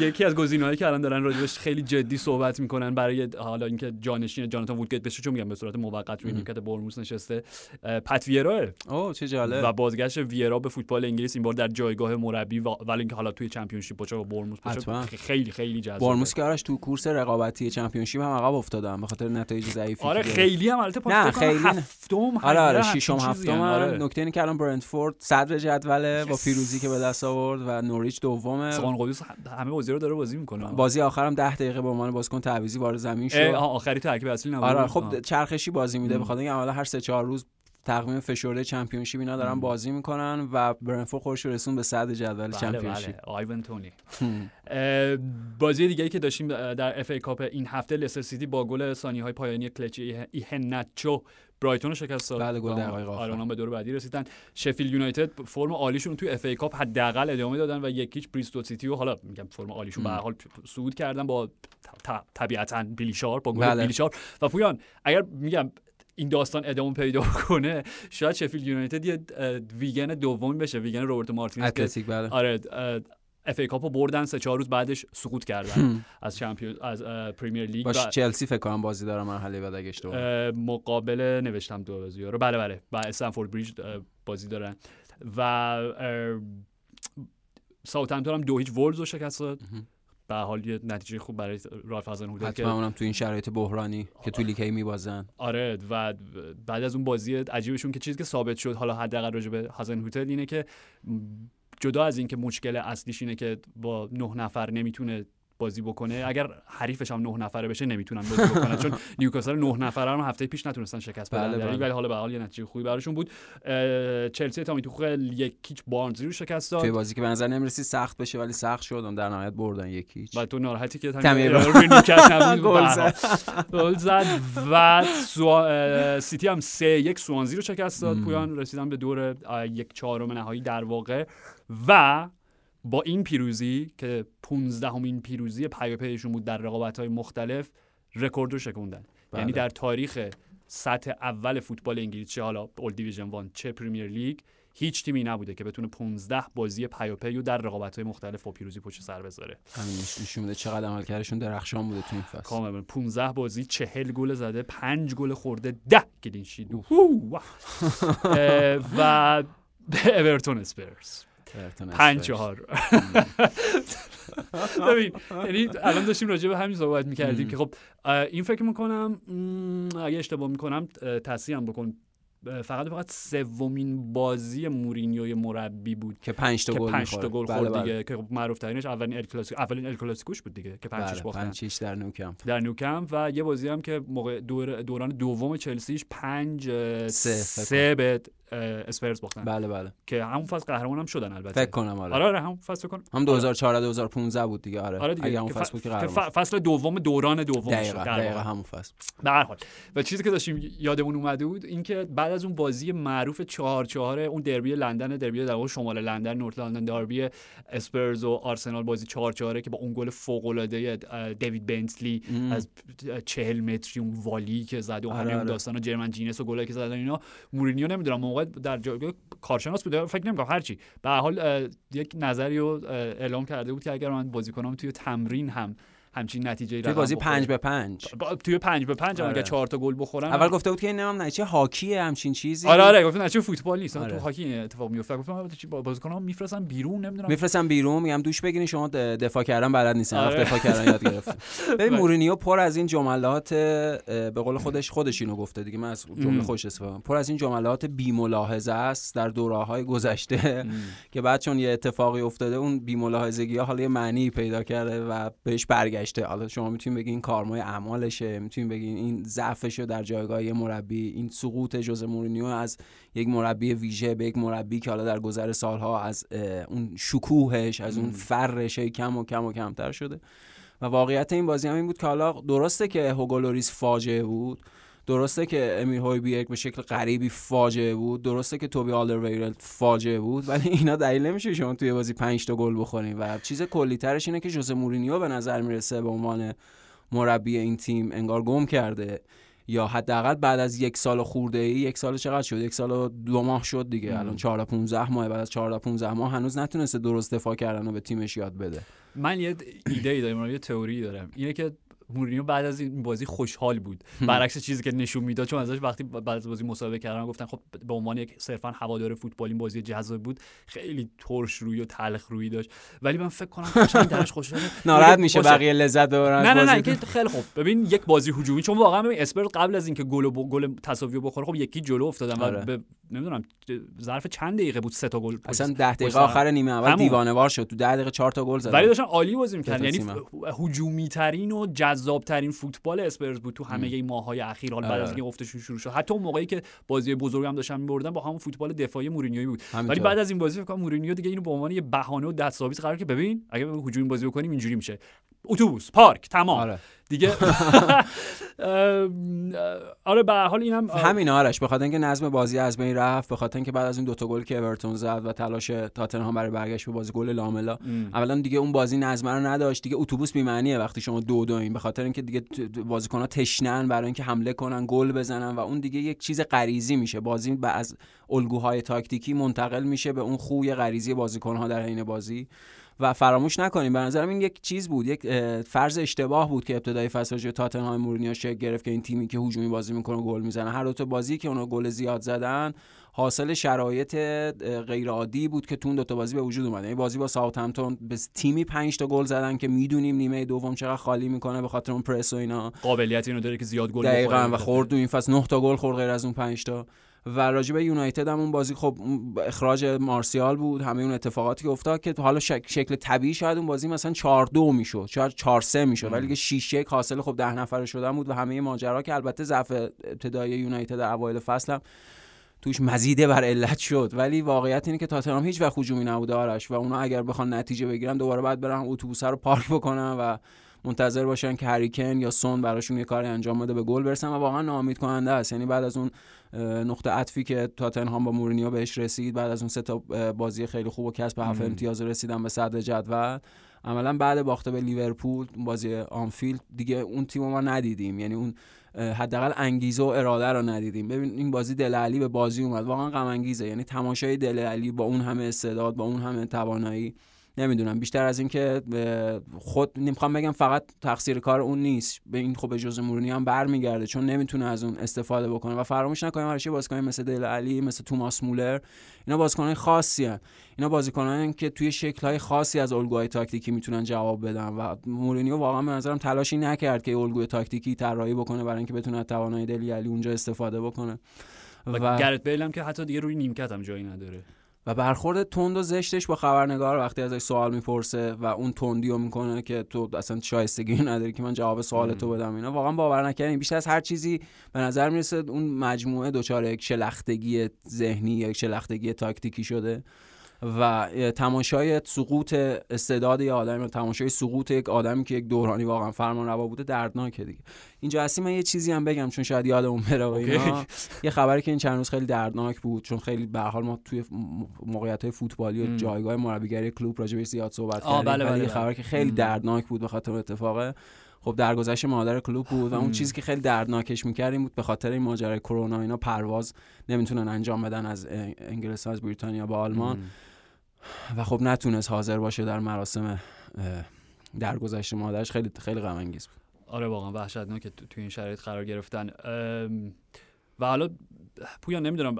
یکی از گزینه‌هایی که الان دارن راجبش خیلی جدی صحبت می‌کنن برای حالا اینکه جانشین جاناتان وودگیت بشه چون میگم به صورت موقت روی نیمکت بورنموث نشسته پت ویراه اوه چه جالب و بازگشت ویرا به فوتبال انگلیس این بار در جایگاه مربی و ولی اینکه حالا توی چمپیونشیپ باشه و برموس باشه. خیلی خیلی جذابه برموس که آرش تو کورس رقابتی چمپیونشیپ هم عقب افتادن به خاطر نتایج ضعیفی آره. خیلی هم البته نه، خیلی. هفتم آره آره ششم هفتم هم. آره. نکته اینه که الان برنتفورد صدر جدوله با پیروزی که به دست آورد و نوریچ دومه سخن قدوس همه بازی رو داره بازی می‌کنه. بازی آخرم 10 دقیقه به عنوان بازیکن تعویضی وارد زمین شد. آخری ترکیب اصلی نبود. آره آه. خب چرخشی بازی میده. بخاطر اینکه عملا هر سه چهار روز تقویم فشرده Championship اینا دارن. بازی می‌کنن و برنفورد خودش رسون به صدر جدول بله Championship. بله. آیوان تونی. بازی دیگه که داشتیم در FA Cup این هفته لستر سیتی با گل ثانیه های پایانی کلچی ایهناچو برایتون رو شکست داد. بله، گل دقایق آخر. آره به دور بعدی رسیدن. شفیلد یونایتد فرم عالیشون توی FA Cup حداقل ادامه دادن و یک هیچ بریستول سیتی و حالا میگم فرم عالیشون به حال صعود کردن با طبیعتا بیلی شارپ با گل بله. بیلی شارپ. و پویان اگر میگم این داستان ادامه پیدا کنه شاید شفیلد یونایتد یه ویگن دوم بشه ویگن روبرتو مارتینز که بله. آره FA Cup و بردن سه چهار روز بعدش سقوط کردن. از Champion از Premier League باش و چلسی فکر کنم بازی داره مرحله بعد اگه اشتباه مقابل نوشتم دو بازی رو. بله بله. و استمفورد بریج بازی دارن. و ساوثهمپتون هم دو هیچ وولز رو شکست داد. به حال یه نتیجه خوب برای رالف هازنهوتل که حتما اونم تو این شرایط بحرانی که تو لیگ میبازن. آره و بعد از اون بازی عجیبشون که چیزی که ثابت شد حالا حداقل راجع به هازنهوتل اینه که جدا از اینکه مشکل اصلیش اینه که با نه نفر نمی‌تونه بازی بکنه. اگر حریفش هم نه نفره بشه نمی‌تونن بازی بکنن چون نیوکاسل نه نفره هم هفته پیش نتونستن شکست بدن. بله، لیگ، بله. ولی حالا به حال یه نتیجه خوبی براشون بود. چلسی تامی توخل یک کیچ بارنزی رو شکست توی داد بازی که به نظر نمی‌رسید سخت بشه ولی سخت شد. اون در نهایت بردن یکیچ و تو ناراحتی که نبود گل. زد. و سیتی هم سه یک سوانزی رو شکست داد. پویان رسیدن به دور یک چهارم نهایی در واقع. و با این پیروزی که 15 همین پیروزی پیاپیشون بود در رقابت های مختلف رکورد رو شکوندن. بله. یعنی در تاریخ سطح اول فوتبال انگلیس چه حالا اول division one چه Premier League هیچ تیمی نبوده که بتونه 15 بازی پیاپی رو در رقابت های مختلف با پیروزی پشت سر بذاره. همین نش- نشون میده چقدر عملکردشون درخشان بوده تو این فصل. کاملا 15 بازی 40 گل زده 5 گل خورده 10 clean sheet و اورتون اسپرز پنج. چهار ببین یعنی الان داشتیم راجع به همین صحبت می‌کردیم. که خب این فکر می‌کنم اگه اشتباه می‌کنم تصحیح هم بکن فقط فقط سومین بازی مورینیوی مربی بود که پنج تا که گل پنج تا. گل بله، خورد بله. دیگه که خب معروف ترینش اولین ال کلاسیکو اولین ال کلاسیکوش بود دیگه که پنج بله باختن پنج هیچ در نوکم در نوکم و یه بازی هم که موقع دور دوران دوم چلسیش پنج اه، سه، فکر سه به اه، اسپرز باختن. بله بله. که همون فصل قهرمان هم شدن البته. فکر کنم آره. آره آره همون فصل کنم. هم 2014 2015 بود دیگه آره, آره دیگه. اگه همون فصل بود که قهرمان فصل دوم دوران دوم دقیقا دقیقا همون فصل به هر حال. و چیزی که داشتیم یادمون اومده بود این که بعد از اون بازی معروف چهار چهار اون دربی لندن دربی در شمال لندن North London derby اسپرز و آرسنال بازی چهار چهاره که با اون گل فوق العاده دیوید بنتلی ام. از چهل متری اون والی که زد و آره، همه اون آره. داستان جرمین جیناس و گلایی که زدن اینا. مورینیو نمی‌دونم موقع در جایگاه کارشناس بوده فکر نمی‌کنم هرچی به حال یک نظری رو اعلام کرده بود که اگر من بازیکنام توی تمرین هم همچین نتیجه توی بازی پنج به پنج توی پنج به پنج آره. اگه چهار تا گل بخورن اول گفته بود که این نمام چه هاکیه همچین چیزی آره آره گفتن چه فوتبال نیست آره. تو هاکی اتفاق میفته گفتم بازیکن‌ها میفرستن بیرون نمی‌دونم میفرستم بیرون میگم دوش بگیرین شما دفاع کردن بلد نیستن آره. آره. دفاع کردن یاد گرفتن ببین بله. مورینیو پر از این جملات به قول خودش خودش اینو گفته دیگه من از. جمله خوش استفاده. پر از این جملات بی ملاحظه است در دوره‌های گذشته که بعد چون یه اتفاقی افتاده اون بی ملاحظگی ها حالا یه معنی پیدا کرده و بهش برگشته حالا شما می‌تونید بگین کارمای اعمالشه می‌تونید بگین این ضعفشه در جایگاه یه مربی این سقوط ژوزه مورینیو از یک مربی ویژه به یک مربی که حالا در گذر سالها از اون شکوهش از اون. فرّش کم و کم و کمتر شده و واقعیت این بازی هم این بود که حالا درسته که هوگولوریس فاجعه بود درسته که پی‌یر هویبیرگ به شکل غریبی فاجعه بود درسته که توبی آلدرویرلد فاجعه بود ولی اینا دلیل نمیشه شما توی بازی 5 تا گل بخورین. و چیز کلی ترش اینه که ژوزه مورینیو به نظر می‌رسه به عنوان مربی این تیم انگار گم کرده. یا حداقل بعد از یک سال خورده ای یک سال چقدر شد؟ یک سال و دو ماه شد دیگه. ام. الان 4 15 ماه بعد از 4 15 ماه هنوز نتونسته درست دفاع کردن و به تیمش یاد بده. من یه ایده ای دارم یه تئوری دارم. اینه که مورینیو بعد از این بازی خوشحال بود برعکس چیزی که نشون می‌داد چون ازش وقتی بعد از بازی مسابقه کردن گفتن خب به عنوان یک صرفا هوادار فوتبال این بازی جذاب بود خیلی ترش روی و تلخ روی داشت ولی من فکر کنم قشنگ درش خوشحاله ناراحت میشه. بقیه لذت ببرن نه نه نه. که خیلی خوب ببین یک بازی هجومی چون واقعا ببین اسپرز قبل از اینکه گل گل تساوی بخوره خب یکی جلو افتادن آره. و به نمی‌دونم ظرف چند دقیقه بود سه تا گل اصلا ده پشت دقیقه سر. آخر نیمه اول. دیوانه وار شد تو ده دقیقه چهار تا گل زد ولی داشتن عالی بازی می‌کردن یعنی. هجومی ترین و جذاب ترین فوتبال اسپرز بود تو همه. این ماهای اخیر حالا بعد آره. از اینکه افتشون شروع شد حتی اون موقعی که بازی بزرگ هم داشتن میبردن با همون فوتبال دفاعی مورینیویی بود ولی بعد از این بازی فکر کنم مورینیو دیگه اینو به عنوان یه بهانه و دستاویز قرار که ببین اگه هجومی بازی بکنیم اینجوری میشه اتوبوس پارک تمام آره. دیگه. آره به حال اینم همین آرش به خاطر اینکه نظم بازی از بین رفت به خاطر اینکه بعد از این دوتا گل که اورتون زد و تلاش تاتنهام برای برگشت به بازی گل لاملا. ام. اولا دیگه اون بازی نظم رو نداشت دیگه اتوبوس بی معنیه وقتی شما دو دو این به خاطر اینکه دیگه بازیکن‌ها تشنن برای اینکه حمله کنن گل بزنن و اون دیگه یک چیز غریزی میشه. بازی با از الگوهای تاکتیکی منتقل میشه به اون خوی غریزی بازیکن‌ها در حین بازی. و فراموش نکنیم. به نظرم این یک چیز بود یک فرض اشتباه بود که ابتدای فصل به تاتنهام مورینیو شکل گرفت که این تیمی که هجومی بازی می‌کنه گل می‌زنه. هر دو بازی که اونا گل زیاد زدن حاصل شرایط اه، غیر عادی بود که تو اون دو تا بازی به وجود اومد. یعنی بازی با ساوثهمپتون به تیمی 5 تا گل زدن که می‌دونیم نیمه دوم چقدر خالی می‌کنه به خاطر اون پرس و اینا. قابلیت اینو داره که زیاد گل دقیقاً. و خورد این فصل 9 تا گل خورد غیر از اون 5 تا. و راجع به یونایتد هم اون بازی خب اخراج مارسیال بود همه اون اتفاقاتی که افتاد که حالا شک- شکل طبیعی شاید اون بازی مثلا 4 2 می‌شد شاید 4 3 می‌شد ولی که 6 1 حاصل خب 10 نفره شدن بود و همه ماجرا که البته ضعف ابتدایی یونایتد در اوایل فصل هم توش مزیده بر علت شد. ولی واقعیت اینه که تاتنهام هیچ وقت هجومی نبوده آرش و اونا اگر بخوان نتیجه بگیرن دوباره بعد برن اتوبوس رو پارک بکنن و منتظر باشن که هریکن یا سون براشون یه کاری انجام بده به گل برسن و واقعا ناامید کننده است. یعنی بعد از اون نقطه عطفی که تاتنهام با مورینیو بهش رسید بعد از اون سه تا بازی خیلی خوب و کسب هفت. امتیاز رسیدن به صدر جدول. عملا بعد باخته به لیورپول بازی آنفیلد دیگه اون تیم ما ندیدیم. یعنی اون حداقل انگیزه و اراده رو ندیدیم. ببین این بازی دله الی به بازی اومد. واقعا غم انگیزه یعنی تماشای دله الی با اون همه استعداد با اون همه توانایی. نمی‌دونم. بیشتر از اینکه خود نمی‌خوام بگم فقط تقصیر کار اون نیست. به این خب به جز مورینیو هم برمیگرده چون نمی‌تونه از اون استفاده بکنه و فراموش نکنیم. هرچی بازیکن مثل دله الی مثل توماس مولر اینا بازیکنان خاصی هن. اینا بازیکنان که توی شکل‌های خاصی از الگوهای تاکتیکی می‌تونن جواب بدن و مورینیو واقعا به نظرم تلاشی نکرد که الگوی تاکتیکی طراحی بکنه برای اینکه بتونه از توانایی دل علی اونجا استفاده بکنه. و گرت بیل هم که حتی دیگه روی نیمکت هم جایی نداره. و برخورد تند و زشتش با خبرنگار وقتی ازش سوال می‌پرسه و اون تندی رو می‌کنه که تو اصلا شایستگی نداری که من جواب سوال تو بدم اینا واقعا باور نکردنی بیشتر از هر چیزی به نظر می‌رسه اون مجموعه دچار یک شلختگی ذهنی یا یک شلختگی تاکتیکی شده. و تماشای سقوط استعداد یه آدمی و تماشای سقوط یک آدمی که یک دورانی واقعا فرمان روا بوده دردناکه دیگه. اینجا هستی من یه چیزی هم بگم چون شاید یادمون بره و اینا. یه خبری که این چند روز خیلی دردناک بود چون خیلی به حال ما توی موقعیت های فوتبالی و جایگاه مربیگری کلوب راجع بهش زیاد صحبت کردیم. بله بله یه خبر که خیلی دردناک بود به خاطر اتفاقه. خب درگذشت مادر کلوب بود و اون چیزی که خیلی دردناکش می‌کرد این بود به خاطر این ماجرای کرونا اینا پرواز نمی‌تونن انجام بدن از انگلستان از بریتانیا با آلمان. و خب نتونست حاضر باشه در مراسم در گذشته مادرش. خیلی خیلی غم انگیز بود. آره واقعا وحشتناک که تو این شرایط قرار گرفتن. و حالا پویان نمی‌دونم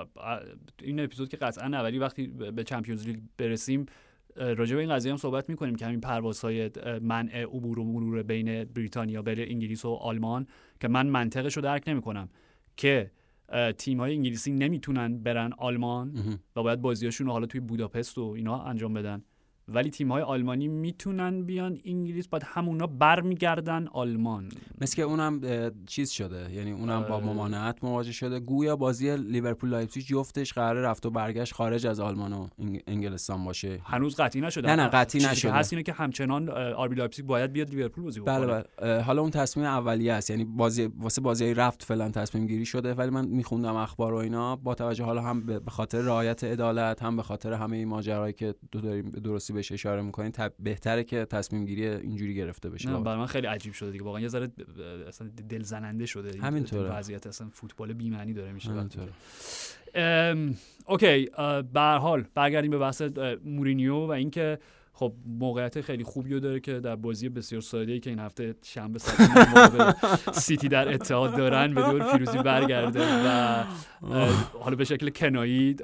این اپیزود که قطعا ولی وقتی به چمپیونز لیگ برسیم راجع به این قضیه هم صحبت می‌کنیم که همین پروازهای منع عبور و مرور بین بریتانیا بین انگلیس و آلمان که من منطقش رو درک نمی‌کنم که تیم های انگلیسی نمی‌تونن برن آلمان و باید بازیاشون رو حالا توی بوداپست و اینا انجام بدن. ولی تیم های آلمانی می‌تونن بیان انگلیس بعد همونا برمیگردن آلمان. مثل که اونم چیز شده. یعنی اونم با ممانعت مواجه شده. گویا بازی لیورپول لایپزیگ جفتش قرار رفت و برگشت خارج از آلمان و انگلستان باشه. هنوز قطعی نشده. نه نه قطعی نشده. هست اینه که همچنان آربی لایپزیگ باید بیاد لیورپول بازی بله بله. حالا اون تصمیم اولیه است. یعنی بازی واسه بازی رفت فعلا تصمیم گیری شده. ولی من میخوندم اخبار و اینا. با توجه حالا هم به خاطر رعایت عدالت هم به خاطر همه این ماجرایی که داریم درستی بهش اشاره می‌کنین تب... بهتره که تصمیم گیری اینجوری گرفته بشه. نه برای من خیلی عجیب شده دیگه. واقعا یه ذره اصلا دل زننده شده همینطوره. وضعیت اصلا فوتبال بی معنی داره میشه همینطوره. okay به حال برگردیم به بحث مورینیو و اینکه خب موقعیت خیلی خوبی داره که در بازی بسیار ساده ای که این هفته شنبه ساعت سیتی در اتحاد دارن به دور پیروزی برگرده و حالا به شکل کنایی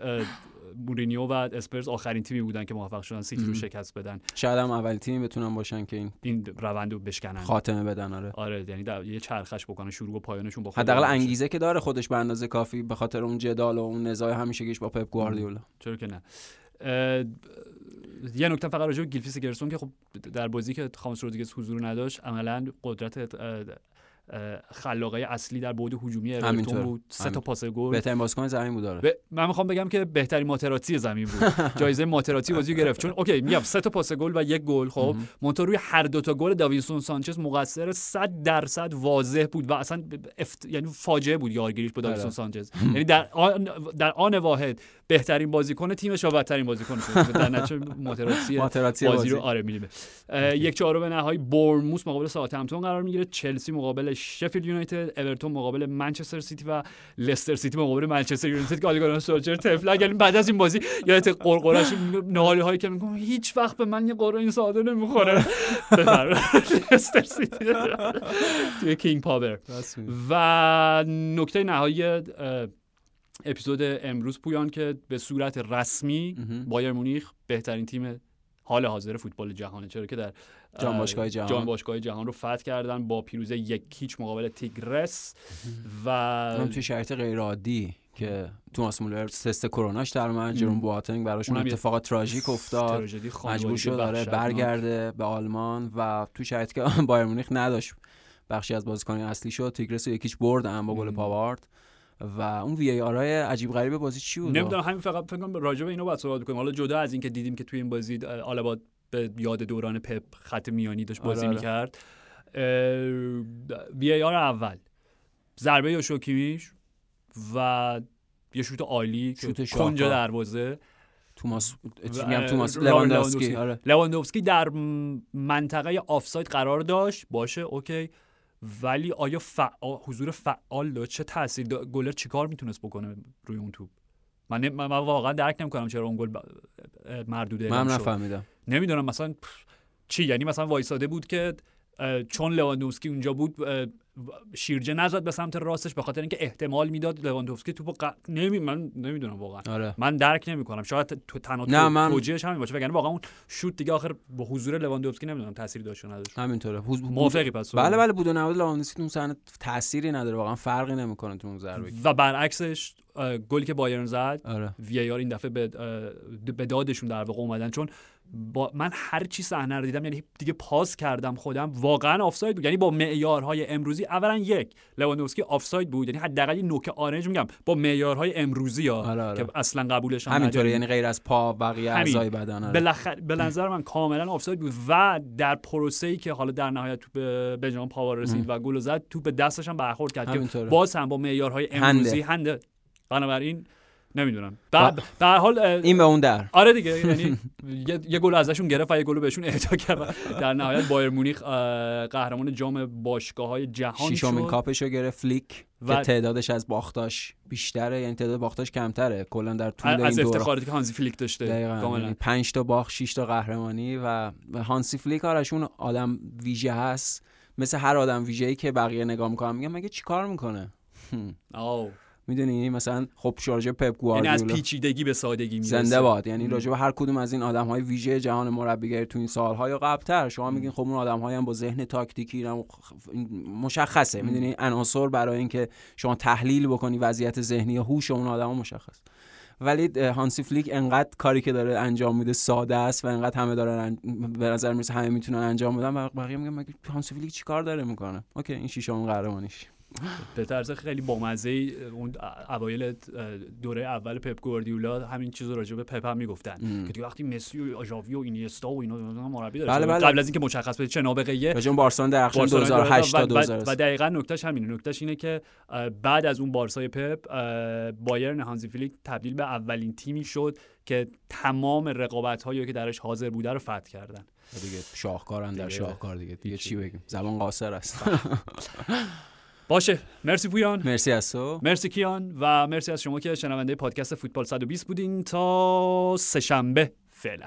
مورینیو و اسپرز آخرین تیمی بودن که موفق شدن سیتی رو شکست بدن. شاید هم اولین تیمی بتونن باشن که این این روند رو بشکنن. خاتمه بدن آره. آره یعنی در یه چرخش بکنن شروع و پایانشون با حداقل انگیزه که داره خودش به اندازه کافی به خاطر اون جدال و اون نزاع همیشگیش با پپ گواردیولا. چرا که نه. یه نکته فقط راجع به گیلفی سیگوردسون که خب در بازی که خامس رودریگز حضور نداشت عملا قدرت خلاقه اصلی در بعد هجومی اورتون بود. سه تا پاس گل. بهترین بازیکن زمین بود داره من می‌خوام بگم که بهترین ماتراتزی زمین بود. جایزه ماتراتزی بازی گرفت. چون okay میگم سه تا پاس گل و یک گل خب. مونتا روی هر دو تا گل داوینسون سانچز مقصر 100 درصد واضح بود و اصلا افت... یعنی فاجعه بود یارگیریش با داوینسون سانچز. یعنی در آن در آن واحد بهترین بازیکن تیمش و بدترین بازیکن در نتیجه ماتراتی بازی رو آره میلیمه یک چهارم نهایی بورنموث مقابل ساوثهمپتون قرار می‌گیره. چلسی مقابل شفیلد یونایتد اورتون مقابل منچستر سیتی و لستر سیتی مقابل منچستر یونایتد که آلیگاران سولجر تفلا یعنی بعد از این بازی یادت قرقرش نهالی هایی که میگم هیچ وقت به من یه این ساده نمی‌خوره. لستر سیتی. توی کینگ پاور. و نکته نهایی اپیزود امروز پویان که به صورت رسمی بایرن مونیخ بهترین تیم حال حاضر فوتبال جهانه چرا که در جام باشگاه جهان. جام باشگاه جهان رو فتح کردن با پیروزی یک هیچ مقابل تیگرس و توی شرایط غیر عادی که توماس مولر تست کروناش در من جروم بواتنگ براشون اتفاق تراژیک افتاد. مجبور شد داره برگرده به آلمان و تو شرایطی که بایر مونیخ نداشت بخشی از بازیکنان اصلی شد. تیگرس رو یکیش بردن با گل پاوارد. و اون وی آرای عجیب غریب بازی چی بود؟ نمی‌دونم همین فقط فکر کنم راجع به اینو باید صحبت کنیم. حالا جدا از اینکه دیدیم که توی این بازی آلاباد به یاد دوران پپ خط میانی داشت بازی آره می‌کرد. وی آر اول. ضربه یا شوکیمیش و یه شوت عالی شوت کنجا دروازه. توماس میگم توماس لواندوفسکی آره. لواندوفسکی در منطقه آفساید قرار داشت. باشه okay. ولی آیا فعال، حضور فعال داشت؟ چه تاثیر دا... گلر چیکار می‌تونست بکنه روی اون توپ؟ من, من واقعا درک نمی‌کنم چرا اون گل ب... مردوده من نفهمیدم. نمی‌دونم مثلا چی؟ یعنی مثلا وایساده بود که چون لواندوفسکی اونجا بود شیرجه نزد به سمت راستش به خاطر اینکه احتمال می‌داد لواندوفسکی توپو ق... نمی من نمی‌دونم واقعا. آره. من درک نمی‌کنم. شاید تو تنها تو من... توجیهش همین باشه وگرنه واقعا اون شوت دیگه آخر با حضور لواندوفسکی نمی‌دونم تأثیری داشت نداشت. همینطوره. حض... موافقی پس. بله بله بود نبود. لواندوفسکی اون صحنه تأثیری نداره واقعا فرقی نمی‌کنه تو اون ضربه. و برعکسش گلی که بایرن زد آره. VAR این دفعه به, به دادشون در واقع اومدن. چون با من هر چی صحنه رو دیدم یعنی دیگه pause کردم خودم. واقعا آفساید بود. یعنی با معیارهای امروزی اولا یک لواندوفسکی آفساید بود. یعنی حداقل یه نوک آرنج میگم. با معیارهای امروزی ها آره آره. که اصلا قبولش هم همینطوره یعنی غیر از پا بقیه اعضای بدن آره. به نظر من کاملا آفساید بود و در پروسه ای که حالا در نهایت تو به بنجامین پاوار رسید و گل زد تو به دستش هم برخورد کرد که باز هم با معیارهای امروزی هنده, هنده. بنابراین نمی‌دونم. در در حال این به اون در. آره دیگه یعنی یه, یه گل ازشون گرفت و یه گل بهشون اهدا کرد در نهایت بایرن مونیخ قهرمان جام باشگاه های جهان شیشمین شد. کاپشو گرفت فلیک و- که تعدادش از باختاش بیشتره یعنی تعداد باختاش کمتره. کلا در طول از این دوره افتخاراتی که هانسی فلیک داشته دقیقاً. کاملا. یعنی پنج تا باخت 6 تا قهرمانی و هانسی فلیک آرش اون آدم ویژه هست. مثل هر آدم ویژه‌ای که بقیه نگاه می‌کنن میگن مگه چیکار می‌کنه. می‌دونی؟ مثلا خب شارژ پپ یعنی از گواردیولا پیچیدگی به سادگی می‌رسه. زنده باد. یعنی. راجع به هر کدوم از این آدم های ویژه جهان مربیگری تو این سالها یا قبلتر شما میگین خب اون آدم هم با ذهن تاکتیکی مشخصه. می‌دونی؟ عناصر برای اینکه شما تحلیل بکنی وضعیت ذهنی هوش اون آدم مشخص. ولی هانسی فلیک انقدر کاری که داره انجام میده ساده است و انقدر همه دارن به نظر می‌رسه همه می‌تونن انجام بدن. و بقیه میگن مگه هانسی فلیک چیکار داره می‌کنه؟ okay این شیشمین قهرمانیش. به طرز خیلی بامزه ای اون اوایل دوره اول پپ گواردیولا همین چیز رو راجع به پپ هم می‌گفتن ام. که دیگه وقتی مسی و ژاوی و اینیستا و اینا مربی داره بله،. بله. قبل از اینکه مشخص بشه چه نابغه‌ایه راجع بارسلون بارسلونا 2008 تا و- و, و 2003 دقیقا نکتهش همینه نکتهش اینه که بعد از اون بارسای پپ بایرن هانسی فلیک تبدیل به اولین تیمی شد که تمام رقابت هایی که درش حاضر بوده رو فتح کردن دیگه شاهکارن در شاهکار دیگه دیگه. چی بگیم زبان قاصر است باشه. مرسی پویان. مرسی از تو. مرسی کیان و مرسی از شما که شنونده پادکست فوتبال 120 بودین تا سهشنبه فعلا.